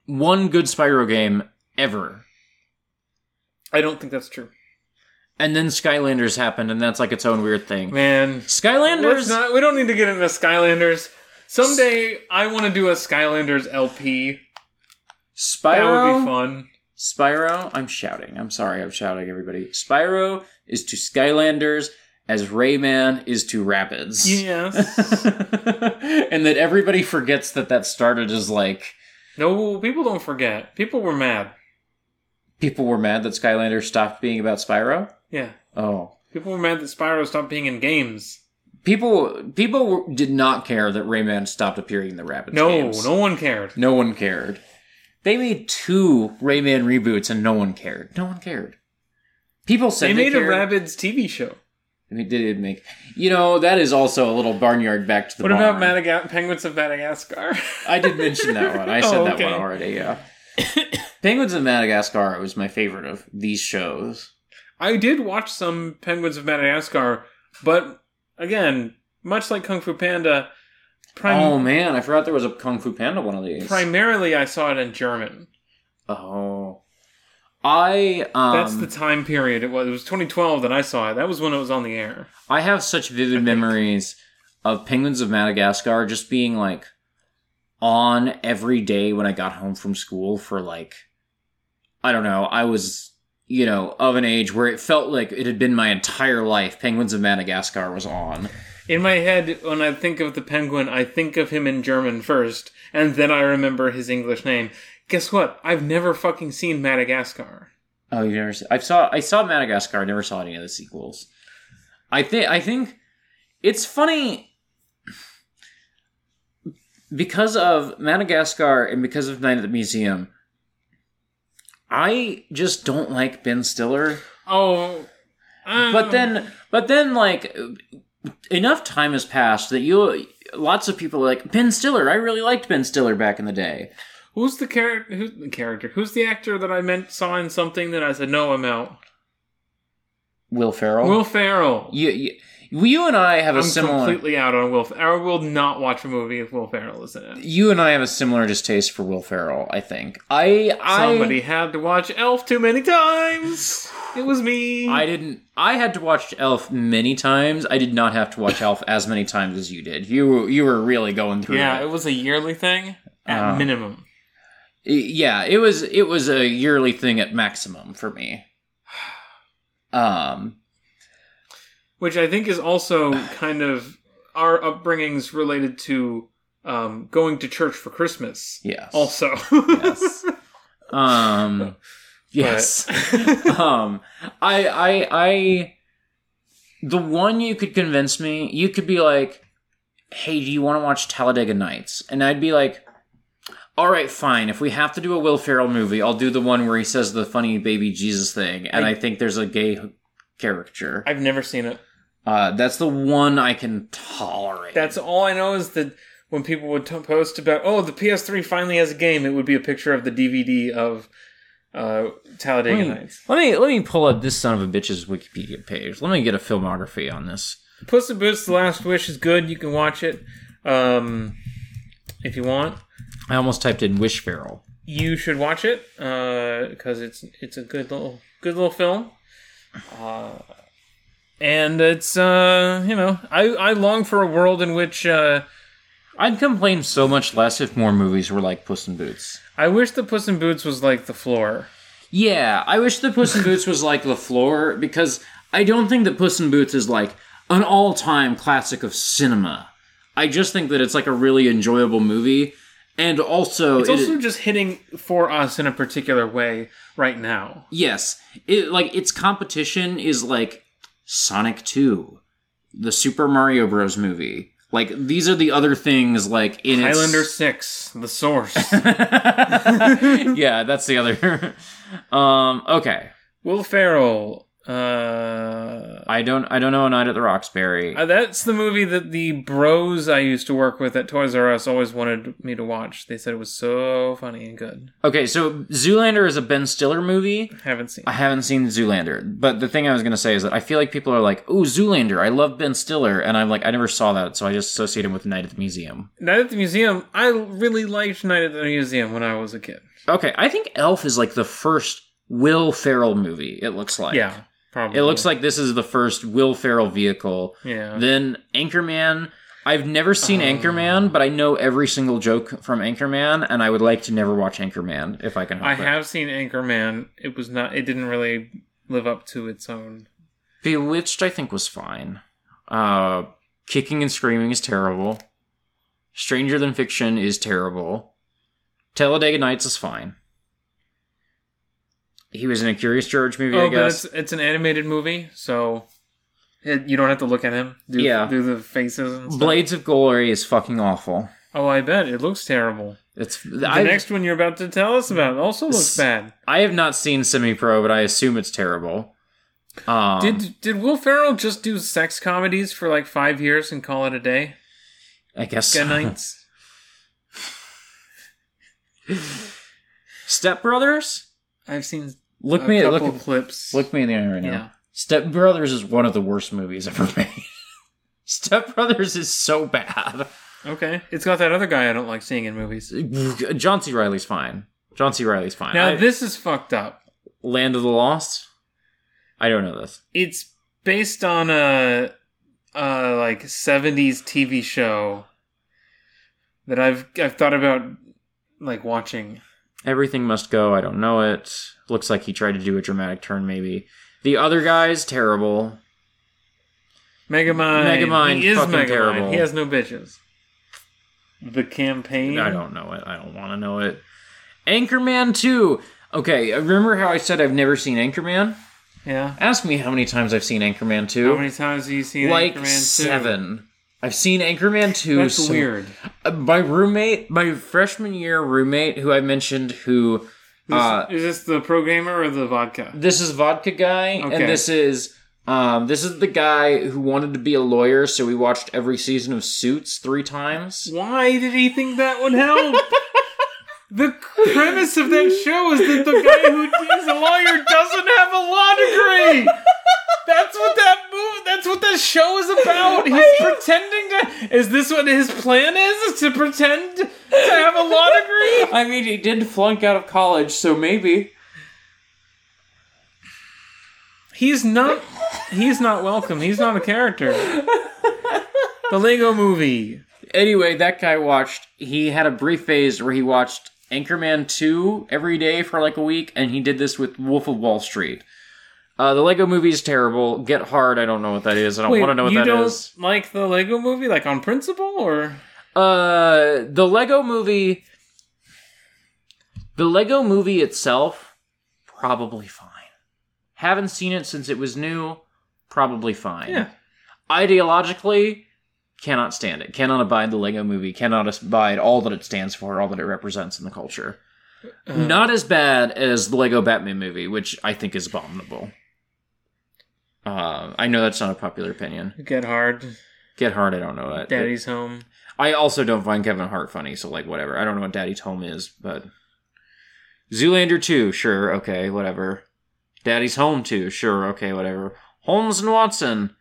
S2: one good Spyro game ever.
S1: I don't think that's true.
S2: And then Skylanders happened, and that's like its own weird thing.
S1: Man, let's
S2: Skylanders.
S1: not. We don't need to get into Skylanders. Someday I want to do a Skylanders LP. That would be fun.
S2: Spyro. I'm shouting. I'm sorry. I'm shouting, everybody. Spyro is to Skylanders as Rayman is to Rabbids.
S1: Yes.
S2: and that everybody forgets that that started as like
S1: no, people don't forget. People were mad.
S2: people were mad that Skylanders stopped being about Spyro.
S1: Yeah.
S2: Oh,
S1: People were mad that Spyro stopped being in games.
S2: people people did not care that Rayman stopped appearing in the Rabbids
S1: No,
S2: games.
S1: no one cared.
S2: no one cared. They made two Rayman reboots and no one cared. No one cared. People said
S1: They
S2: they,
S1: made a. Rabbids TV show.
S2: They did make. You know that is also a little barnyard back to the.
S1: What about
S2: barn.
S1: Madaga- Penguins of Madagascar?
S2: I did mention that one. I said
S1: Oh,
S2: that one already. Yeah. Penguins of Madagascar was my favorite of these shows.
S1: I did watch some Penguins of Madagascar, but again, much like Kung Fu Panda, prim-
S2: oh man, I forgot there was a Kung Fu Panda one of these.
S1: primarily I saw it in German.
S2: oh, I um,
S1: That's the time period it was. It was 2012 that I saw it. That was when it was on the air.
S2: I have such vivid memories of Penguins of Madagascar just being like on every day when I got home from school for like I don't know, I was you know, of an age where it felt like it had been my entire life. Penguins of Madagascar was on.
S1: In my head, when I think of the penguin, I think of him in German first, and then I remember his English name. Guess what? I've never fucking seen Madagascar.
S2: Oh, you never? I saw. I saw Madagascar. I never saw any of the sequels. I think. I think it's funny because of Madagascar and because of Night at the Museum. I just don't like Ben Stiller.
S1: Oh, um,
S2: But then, but then, like enough time has passed that you. Lots of people are like Ben Stiller. I really liked Ben Stiller back in the day.
S1: Who's the character? Who's the character? Who's the actor that I meant saw in something that I said no, I'm out?
S2: Will Ferrell.
S1: Will Ferrell.
S2: you, you, you and I have a
S1: I'm
S2: similar.
S1: completely out on Will. I will not watch a movie if Will Ferrell is in it.
S2: you and I have a similar distaste for Will Ferrell. I think I I
S1: Somebody had to watch Elf too many times. It was me.
S2: I didn't. I had to watch Elf many times. I did not have to watch Elf as many times as you did. You you were really going through.
S1: yeah,
S2: it.
S1: it was a yearly thing at
S2: Uh.
S1: minimum.
S2: Yeah. It was it was a yearly thing at maximum for me. Um,
S1: which I think is also kind of our upbringings related to um, going to church for Christmas.
S2: Yes.
S1: Also,
S2: Yes. Um. Yes. um. I. I. I. The one you could convince me, you could be like, "Hey, do you want to watch Talladega Nights?" And I'd be like, "All right, fine. If we have to do a Will Ferrell movie, I'll do the one where he says the funny baby Jesus thing, and I,
S1: I-
S2: think there's a gay caricature.
S1: I've never seen it.
S2: Uh, that's the one I can tolerate.
S1: That's all I know is that when people would t- post about, oh, the PS3 finally has a game, it would be a picture of the DVD of uh, Talladega
S2: let me,
S1: Nights.
S2: let me let me pull up this son of a bitch's Wikipedia page. Let me get a filmography on this.
S1: Puss in Boots: The Last Wish is good. You can watch it um, if you want.
S2: I almost typed in Wish Feral.
S1: You should watch it because it's it's a good little good little film. Uh, and it's uh, you know I I long for a world in which uh,
S2: I'd complain so much less if more movies were like Puss in Boots.
S1: I wish the Puss in Boots was like the floor.
S2: Yeah, I wish the Puss in Boots was like The Floor because I don't think that Puss in Boots is like an all-time classic of cinema. I just think that it's like a really enjoyable movie, and also,
S1: It's
S2: it-
S1: also just hitting for us in a particular way right now.
S2: yes, it like its competition is like Sonic Two, the Super Mario Bros. movie. Like these are the other things like in its-
S1: Highlander Six, The Source.
S2: yeah, that's the other. um, okay.
S1: Will Ferrell. Uh,
S2: I don't. I don't know. A Night at the Roxbury.
S1: uh, that's the movie that the bros I used to work with at Toys R Us always wanted me to watch. They said it was so funny and good.
S2: Okay, so Zoolander is a Ben Stiller movie.
S1: I haven't seen.
S2: I haven't seen Zoolander, but the thing I was gonna say is that I feel like people are like, "Oh, Zoolander! I love Ben Stiller," and I'm like, I never saw that, so I just associate him with Night at the Museum.
S1: Night at the Museum. I really liked Night at the Museum when I was a kid.
S2: Okay, I think Elf is like the first Will Ferrell movie. It looks like.
S1: Yeah, probably.
S2: It looks like this is the first Will Ferrell vehicle.
S1: Yeah.
S2: Then Anchorman. I've never seen
S1: Oh.
S2: Anchorman, but I know every single joke from Anchorman, and I would like to never watch Anchorman if I can help
S1: I
S2: it.
S1: have seen Anchorman. It was not. It didn't really live up to its own.
S2: Bewitched, I think, was fine. Uh, Kicking and Screaming is terrible. Stranger Than Fiction is terrible. Talladega Nights is fine. He was in a Curious George movie,
S1: Oh, but
S2: guess.
S1: it's it's an animated movie, so it, you don't have to look at him. Do,
S2: Yeah.
S1: do the faces and stuff.
S2: Blades of Glory is fucking awful.
S1: Oh, I bet it looks terrible.
S2: It's
S1: The
S2: I
S1: next one you're about to tell us about also looks bad.
S2: I have not seen Semi Pro, but I assume it's terrible. Um,
S1: Did did Will Ferrell just do sex comedies for like five years and call it a day?
S2: I guess
S1: Good nights.
S2: Step Brothers.
S1: I've seen
S2: Look
S1: a
S2: me
S1: couple
S2: look
S1: clips.
S2: look me in the eye right now.
S1: Yeah.
S2: Step Brothers is one of the worst movies ever made. Step Brothers is so bad.
S1: Okay, it's got that other guy I don't like seeing in movies.
S2: John C. Reilly's fine. John C. Reilly's fine.
S1: Now
S2: I-
S1: this is fucked up.
S2: Land of the Lost. I don't know this.
S1: It's based on a, a like '70s TV show that I've I've thought about like watching.
S2: Everything must go. I don't know it. Looks like he tried to do a dramatic turn. Maybe the other guy's terrible.
S1: Megamind.
S2: Megamind,
S1: He is
S2: fucking
S1: Megamind.
S2: terrible.
S1: He has no bitches. The campaign.
S2: I don't know it. I don't want to know it. Anchorman 2. Okay, uh, remember how I said I've never seen Anchorman?
S1: Yeah.
S2: Ask me how many times I've seen Anchorman 2.
S1: How many times have you seen
S2: like
S1: Anchorman 2?
S2: Like seven. I've seen Anchorman 2.
S1: That's
S2: so-
S1: weird.
S2: Uh, my roommate, my freshman year roommate, who I mentioned, who
S1: This-
S2: uh,
S1: is this the programmer gamer or the vodka?
S2: this is vodka guy,
S1: Okay.
S2: and this is um, this is the guy who wanted to be a lawyer, so we watched every season of Suits three times.
S1: Why did he think that would help? the premise of that show is that the guy who is a lawyer doesn't have a law degree. That's what that move. That's what that show is about. He's pretending to. Is this what his plan is? Is to pretend to have a law degree?
S2: I mean, he did flunk out of college, so maybe.
S1: He's not. He's not welcome. He's not a character. The Lego Movie.
S2: Anyway, that guy watched. He had a brief phase where he watched Anchorman 2 every day for like a week, and he did this with Wolf of Wall Street. Uh, the Lego movie is terrible. Get Hard, I don't know what that is. I don't
S1: Wait,
S2: want to know what that is.
S1: you don't like the Lego movie, like on principle, or
S2: Uh, the Lego movie. The Lego movie itself, probably fine. Haven't seen it since it was new. Probably fine.
S1: yeah,
S2: Ideologically, cannot stand it. Cannot abide the Lego movie. Cannot abide all that it stands for, all that it represents in the culture.
S1: Uh,
S2: Not as bad as the Lego Batman movie, which I think is abominable. Uh, I know that's not a popular opinion.
S1: Get Hard,
S2: Get Hard, I don't know that.
S1: Daddy's Home.
S2: I also don't find Kevin Hart funny, so like whatever. I don't know what Daddy's Home is, but Zoolander 2, sure, okay, whatever. Daddy's Home 2, sure, okay, whatever. Holmes and Watson.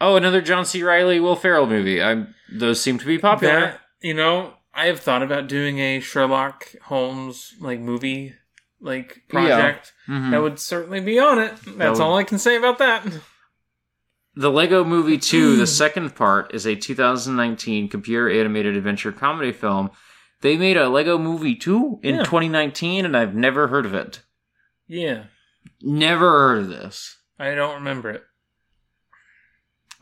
S2: Oh, another John C. Reilly, Will Ferrell movie. I those seem to be popular.
S1: That you know, I have thought about doing a Sherlock Holmes like movie like project.
S2: Mhm.
S1: That would certainly be on it. That's
S2: would-
S1: all I can say about that.
S2: The Lego Movie 2, the second part, is a 2019 computer animated adventure comedy film. They made a Lego Movie 2 in
S1: Yeah.
S2: 2019, and I've never heard of it.
S1: Yeah,
S2: Never heard of this.
S1: I don't remember it.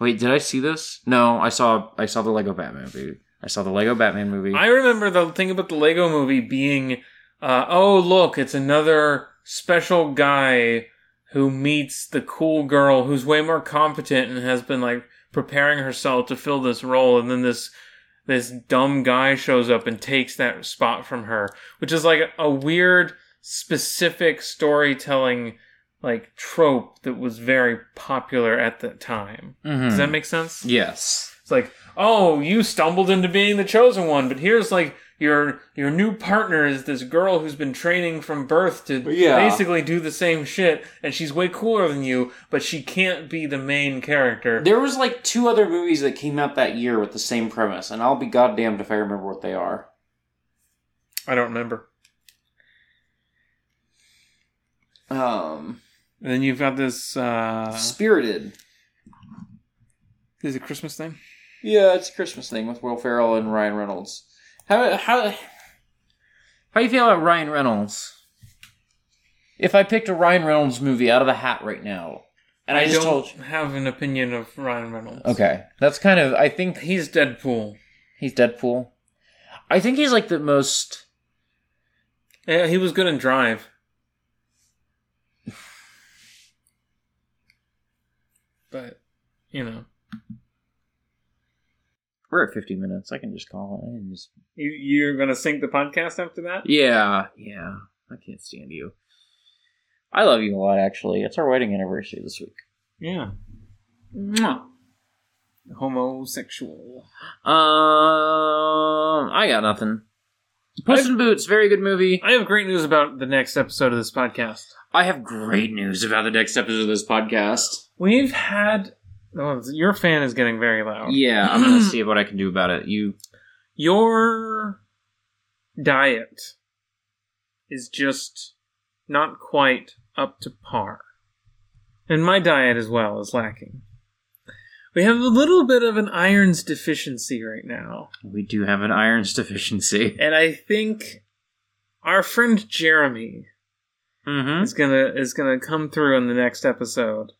S2: Wait, did I see this? No, I saw I saw the Lego Batman movie. I saw the Lego Batman movie.
S1: I remember the thing about the Lego movie being, uh, oh look, it's another special guy who meets the cool girl who's way more competent and has been like preparing herself to fill this role, and then this this dumb guy shows up and takes that spot from her, which is like a weird, specific storytelling like trope that was very popular at the time.
S2: Mhm.
S1: Does that make sense?
S2: Yes.
S1: It's like, oh, you stumbled into being the chosen one, but here's like your your new partner is this girl who's been training from birth to
S2: Yeah.
S1: basically do the same shit, and she's way cooler than you, but she can't be the main character.
S2: There was like two other movies that came out that year with the same premise, and I'll be goddamned if I remember what they are.
S1: I don't remember.
S2: Um,
S1: And then you've got this. uh
S2: Spirited.
S1: Is it a Christmas thing?
S2: Yeah, it's a Christmas thing with Will Ferrell and Ryan Reynolds. How how how you feel about Ryan Reynolds? If I picked a Ryan Reynolds movie out of the hat right now, and I, just
S1: don't have an opinion of Ryan Reynolds.
S2: okay, that's kind of I think
S1: He's Deadpool.
S2: he's Deadpool. I think he's like the most.
S1: Yeah, he was good in Drive. But, you know.
S2: We're at fifty minutes. I can just call it. Can just
S1: You, you're going to sync the podcast after that?
S2: Yeah, yeah. I can't stand you. I love you a lot, actually. It's our wedding anniversary this week.
S1: Yeah.
S2: Mwah.
S1: Homosexual.
S2: Um, I got nothing. Puss in Boots, very good movie.
S1: I have great news about the next episode of this podcast.
S2: I have great news about the next episode of this podcast.
S1: We've had. Oh, your fan is getting very loud.
S2: Yeah, I'm gonna see what I can do about it. You,
S1: Your diet is just not quite up to par. And my diet as well is lacking. We have a little bit of an irons deficiency right now.
S2: we do have an irons deficiency.
S1: And I think our friend Jeremy
S2: Mm-hmm.
S1: is gonna is gonna come through in the next episode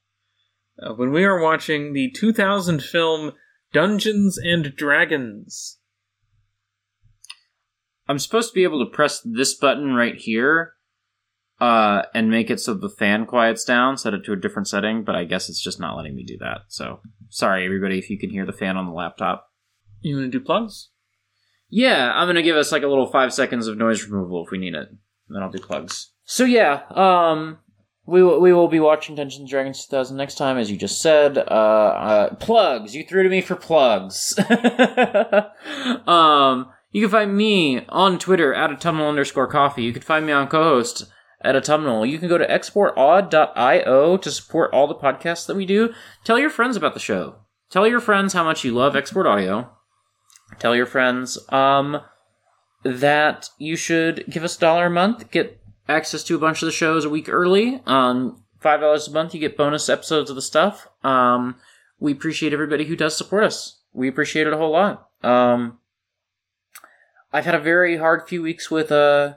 S1: uh, when we are watching the 2000 film Dungeons and Dragons.
S2: I'm supposed to be able to press this button right here, uh, and make it so the fan quiets down, set it to a different setting, but I guess it's just not letting me do that. So, sorry everybody if you can hear the fan on the laptop.
S1: You want to do plugs?
S2: Yeah, I'm gonna give us like a little five seconds of noise removal if we need it. And Then I'll do plugs. So yeah, um, we will, we will be watching Dungeons and Dragons 2000 next time, as you just said. Uh, uh, plugs. You threw to me for plugs. um, you can find me on Twitter at autumnal underscore coffee. You can find me on co-host at autumnal. You can go to exportaud.io to support all the podcasts that we do. Tell your friends about the show. Tell your friends how much you love Export Audio. Tell your friends, um, that you should give us a dollar a month, get access to a bunch of the shows a week early. Um, five dollars a month, you get bonus episodes of the stuff. Um, we appreciate everybody who does support us. We appreciate it a whole lot. Um, I've had a very hard few weeks with uh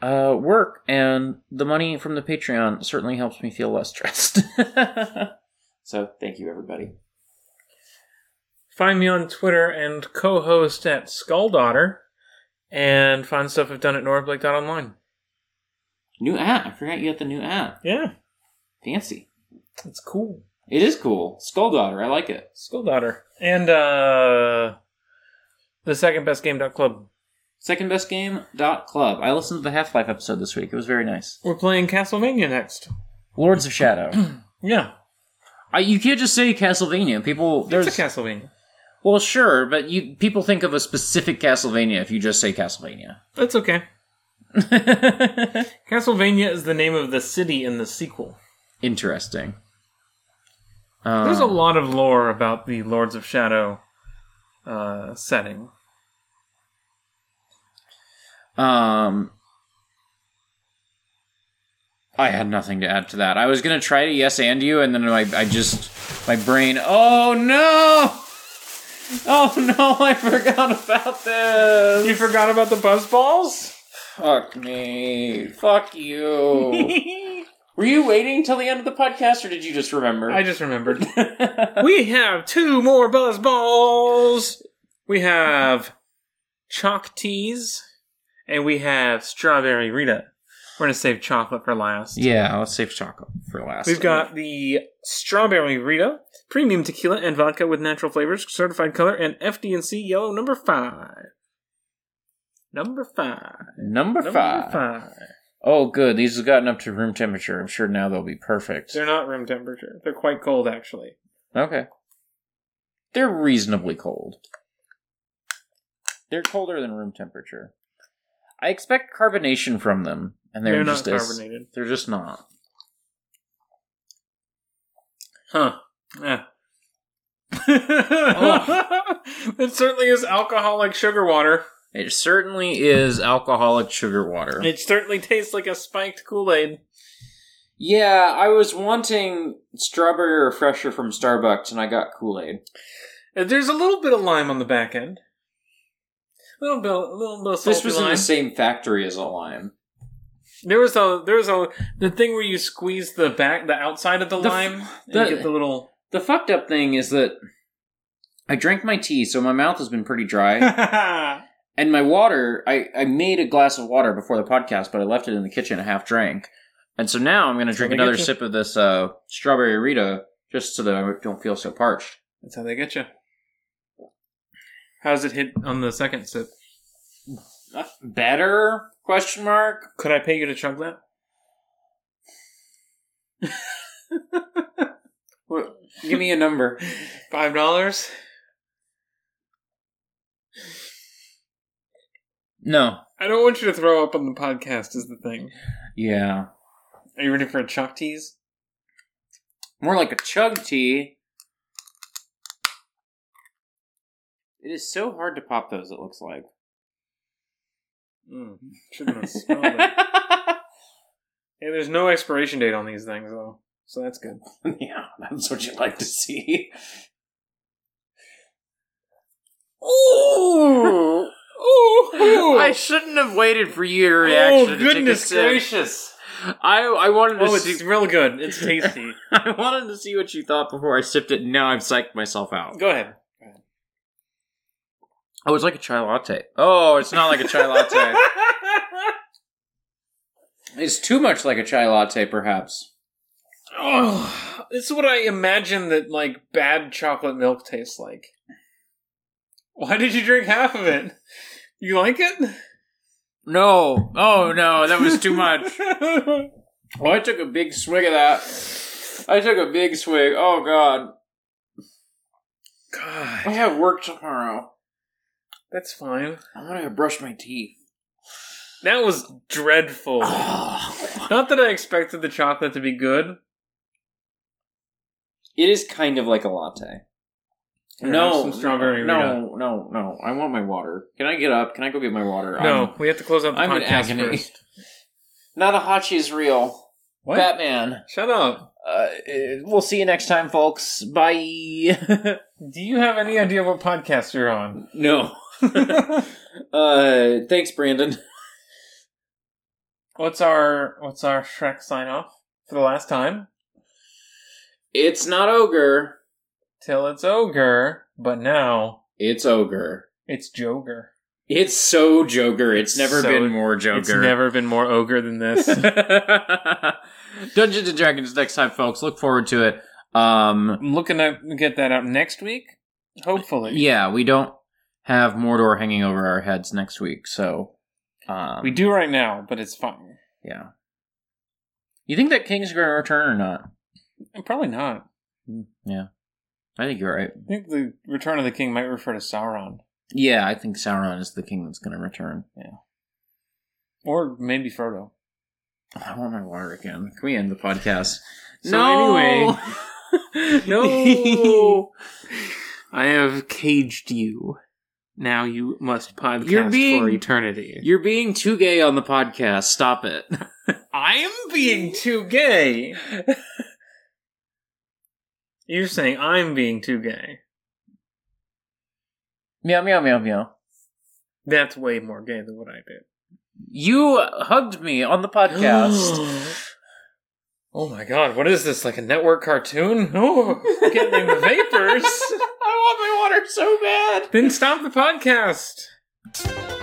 S2: uh, work, and the money from the Patreon certainly helps me feel less stressed. so thank you, everybody.
S1: Find me on Twitter and co-host at Skulldaughter, and find stuff I've done at NoraBlake.online.
S2: New app. I forgot you got the new app.
S1: Yeah,
S2: Fancy.
S1: it's cool.
S2: It is cool. Skull Daughter. I like it.
S1: Skulldaughter. And uh the second best game dot club.
S2: Second best game dot club. I listened to the Half Life episode this week. It was very nice.
S1: We're playing Castlevania next.
S2: Lords of Shadow.
S1: Yeah.
S2: I, you can't just say Castlevania. People there's
S1: It's a Castlevania.
S2: well, sure, but you people think of a specific Castlevania if you just say Castlevania.
S1: That's okay. Castlevania is the name of the city in the sequel.
S2: Interesting. Um,
S1: There's a lot of lore about the Lords of Shadow uh, setting.
S2: Um, I had nothing to add to that. I was gonna try to yes and you, and then I, I just my brain. Oh no! Oh no! I forgot about this.
S1: You forgot about the Buzzballs?
S2: Fuck me. Fuck you. Were you waiting till the end of the podcast, or did you just remember?
S1: I just remembered. we have two more buzz balls. We have Choc Tease, and we have Strawberry Rita. We're gonna save chocolate for last.
S2: yeah, let's save chocolate for last.
S1: We've got the Strawberry Rita, premium tequila and vodka with natural flavors, certified color, and FD&C yellow number five. Number five.
S2: number,
S1: Number
S2: five.
S1: five.
S2: Oh, good. These have gotten up to room temperature. I'm sure now they'll be perfect.
S1: They're not room temperature. They're quite cold, actually.
S2: Okay. They're reasonably cold. They're colder than room temperature. I expect carbonation from them, and they're,
S1: They're, not
S2: just as-
S1: carbonated.
S2: they're just not.
S1: Huh. Yeah. Oh. it certainly is alcoholic sugar water.
S2: It certainly is alcoholic sugar water.
S1: It certainly tastes like a spiked Kool Aid.
S2: yeah, I was wanting strawberry refresher from Starbucks, and I got Kool Aid.
S1: Uh, there's a little bit of lime on the back end. A little bit, a little bit of
S2: This was
S1: lime.
S2: in the same factory as a lime.
S1: There was a there was a the thing where you squeeze the back the outside of the,
S2: The f-
S1: lime and
S2: the-
S1: you get the little
S2: The fucked up thing is that I drank my tea, so my mouth has been pretty dry. And my water, I, I made a glass of water before the podcast, but I left it in the kitchen a half drank. And so now I'm going to drink another
S1: you.
S2: sip of this uh, strawberry Rita just so that I don't feel so parched.
S1: That's how they get you. How's it hit on the second sip?
S2: Better? Question mark.
S1: Could I pay you to chug that?
S2: Give me a number.
S1: Five dollars.
S2: No.
S1: I don't want you to throw up on the podcast. Is the thing.
S2: Yeah.
S1: Are you ready for a chalk tease?
S2: More like a chug tea. It is so hard to pop those, it looks like.
S1: Mm, shouldn't have smelled it. Hey, there's no expiration date on these things though, so that's good.
S2: yeah, that's what you'd like to see.
S1: Ooh, ooh!
S2: I oh. shouldn't have waited for your oh, reaction.
S1: oh
S2: to take a
S1: goodness gracious!
S2: I I wanted to
S1: Oh,
S2: see.
S1: it's real good. It's tasty.
S2: I wanted to see what you thought before I sipped it. and Now I've psyched myself out.
S1: Go ahead.
S2: Oh, it's like a chai latte. Oh, it's not like a chai latte. It's too much like a chai latte, perhaps.
S1: oh, this is what I imagine that like bad chocolate milk tastes like. Why did you drink half of it? You like it?
S2: No. Oh no, that was too much. oh, I took a big swig of that. I took a big swig. Oh god.
S1: God.
S2: I have work tomorrow.
S1: that's fine.
S2: I'm gonna brush my teeth.
S1: That was dreadful.
S2: it
S1: Not that I expected the chocolate to be good.
S2: It is kind of like a latte.
S1: Here,
S2: no,
S1: some strawberry.
S2: No, no, no. I want my water. Can I get up? Can I go get my water?
S1: No,
S2: I'm-
S1: we have to close out the
S2: I'm in
S1: podcast
S2: agony.
S1: first.
S2: Nanahachi is real.
S1: What?
S2: Batman.
S1: Shut up.
S2: Uh, uh, we'll see you next time, folks. Bye.
S1: Do you have any idea what podcast you're on?
S2: no. uh, thanks, Brandon.
S1: what's our what's our Shrek sign off for the last time?
S2: It's not ogre.
S1: Till it's ogre, but now
S2: It's ogre.
S1: it's Joker.
S2: It's so Joker. It's never
S1: So-
S2: been more Joker.
S1: It's never been more ogre than this.
S2: Dungeons and Dragons next time, folks. Look forward to it. Um,
S1: I'm looking to get that out next week. Hopefully,
S2: yeah, we don't have Mordor hanging over our heads next week, so um,
S1: we do right now, but it's fine.
S2: Yeah. You think that King's going to return or not?
S1: Probably not.
S2: Yeah, I think you're right.
S1: I think the Return of the King might refer to Sauron,
S2: Yeah, I think Sauron is the king that's going to return. Yeah.
S1: Or maybe Frodo.
S2: I want my water again. Can we end the podcast?
S1: So
S2: No!
S1: anyway, no, I have caged you. Now you must podcast
S2: You're being-
S1: for eternity.
S2: You're being too gay on the podcast. Stop it.
S1: I am being too gay. You're saying I'm being too gay.
S2: meow, meow, meow, meow.
S1: That's way more gay than what I did.
S2: You hugged me on the podcast.
S1: oh my god, what is this? Like a network cartoon? Oh, getting in the vapors.
S2: I want my water so bad.
S1: then stop the podcast.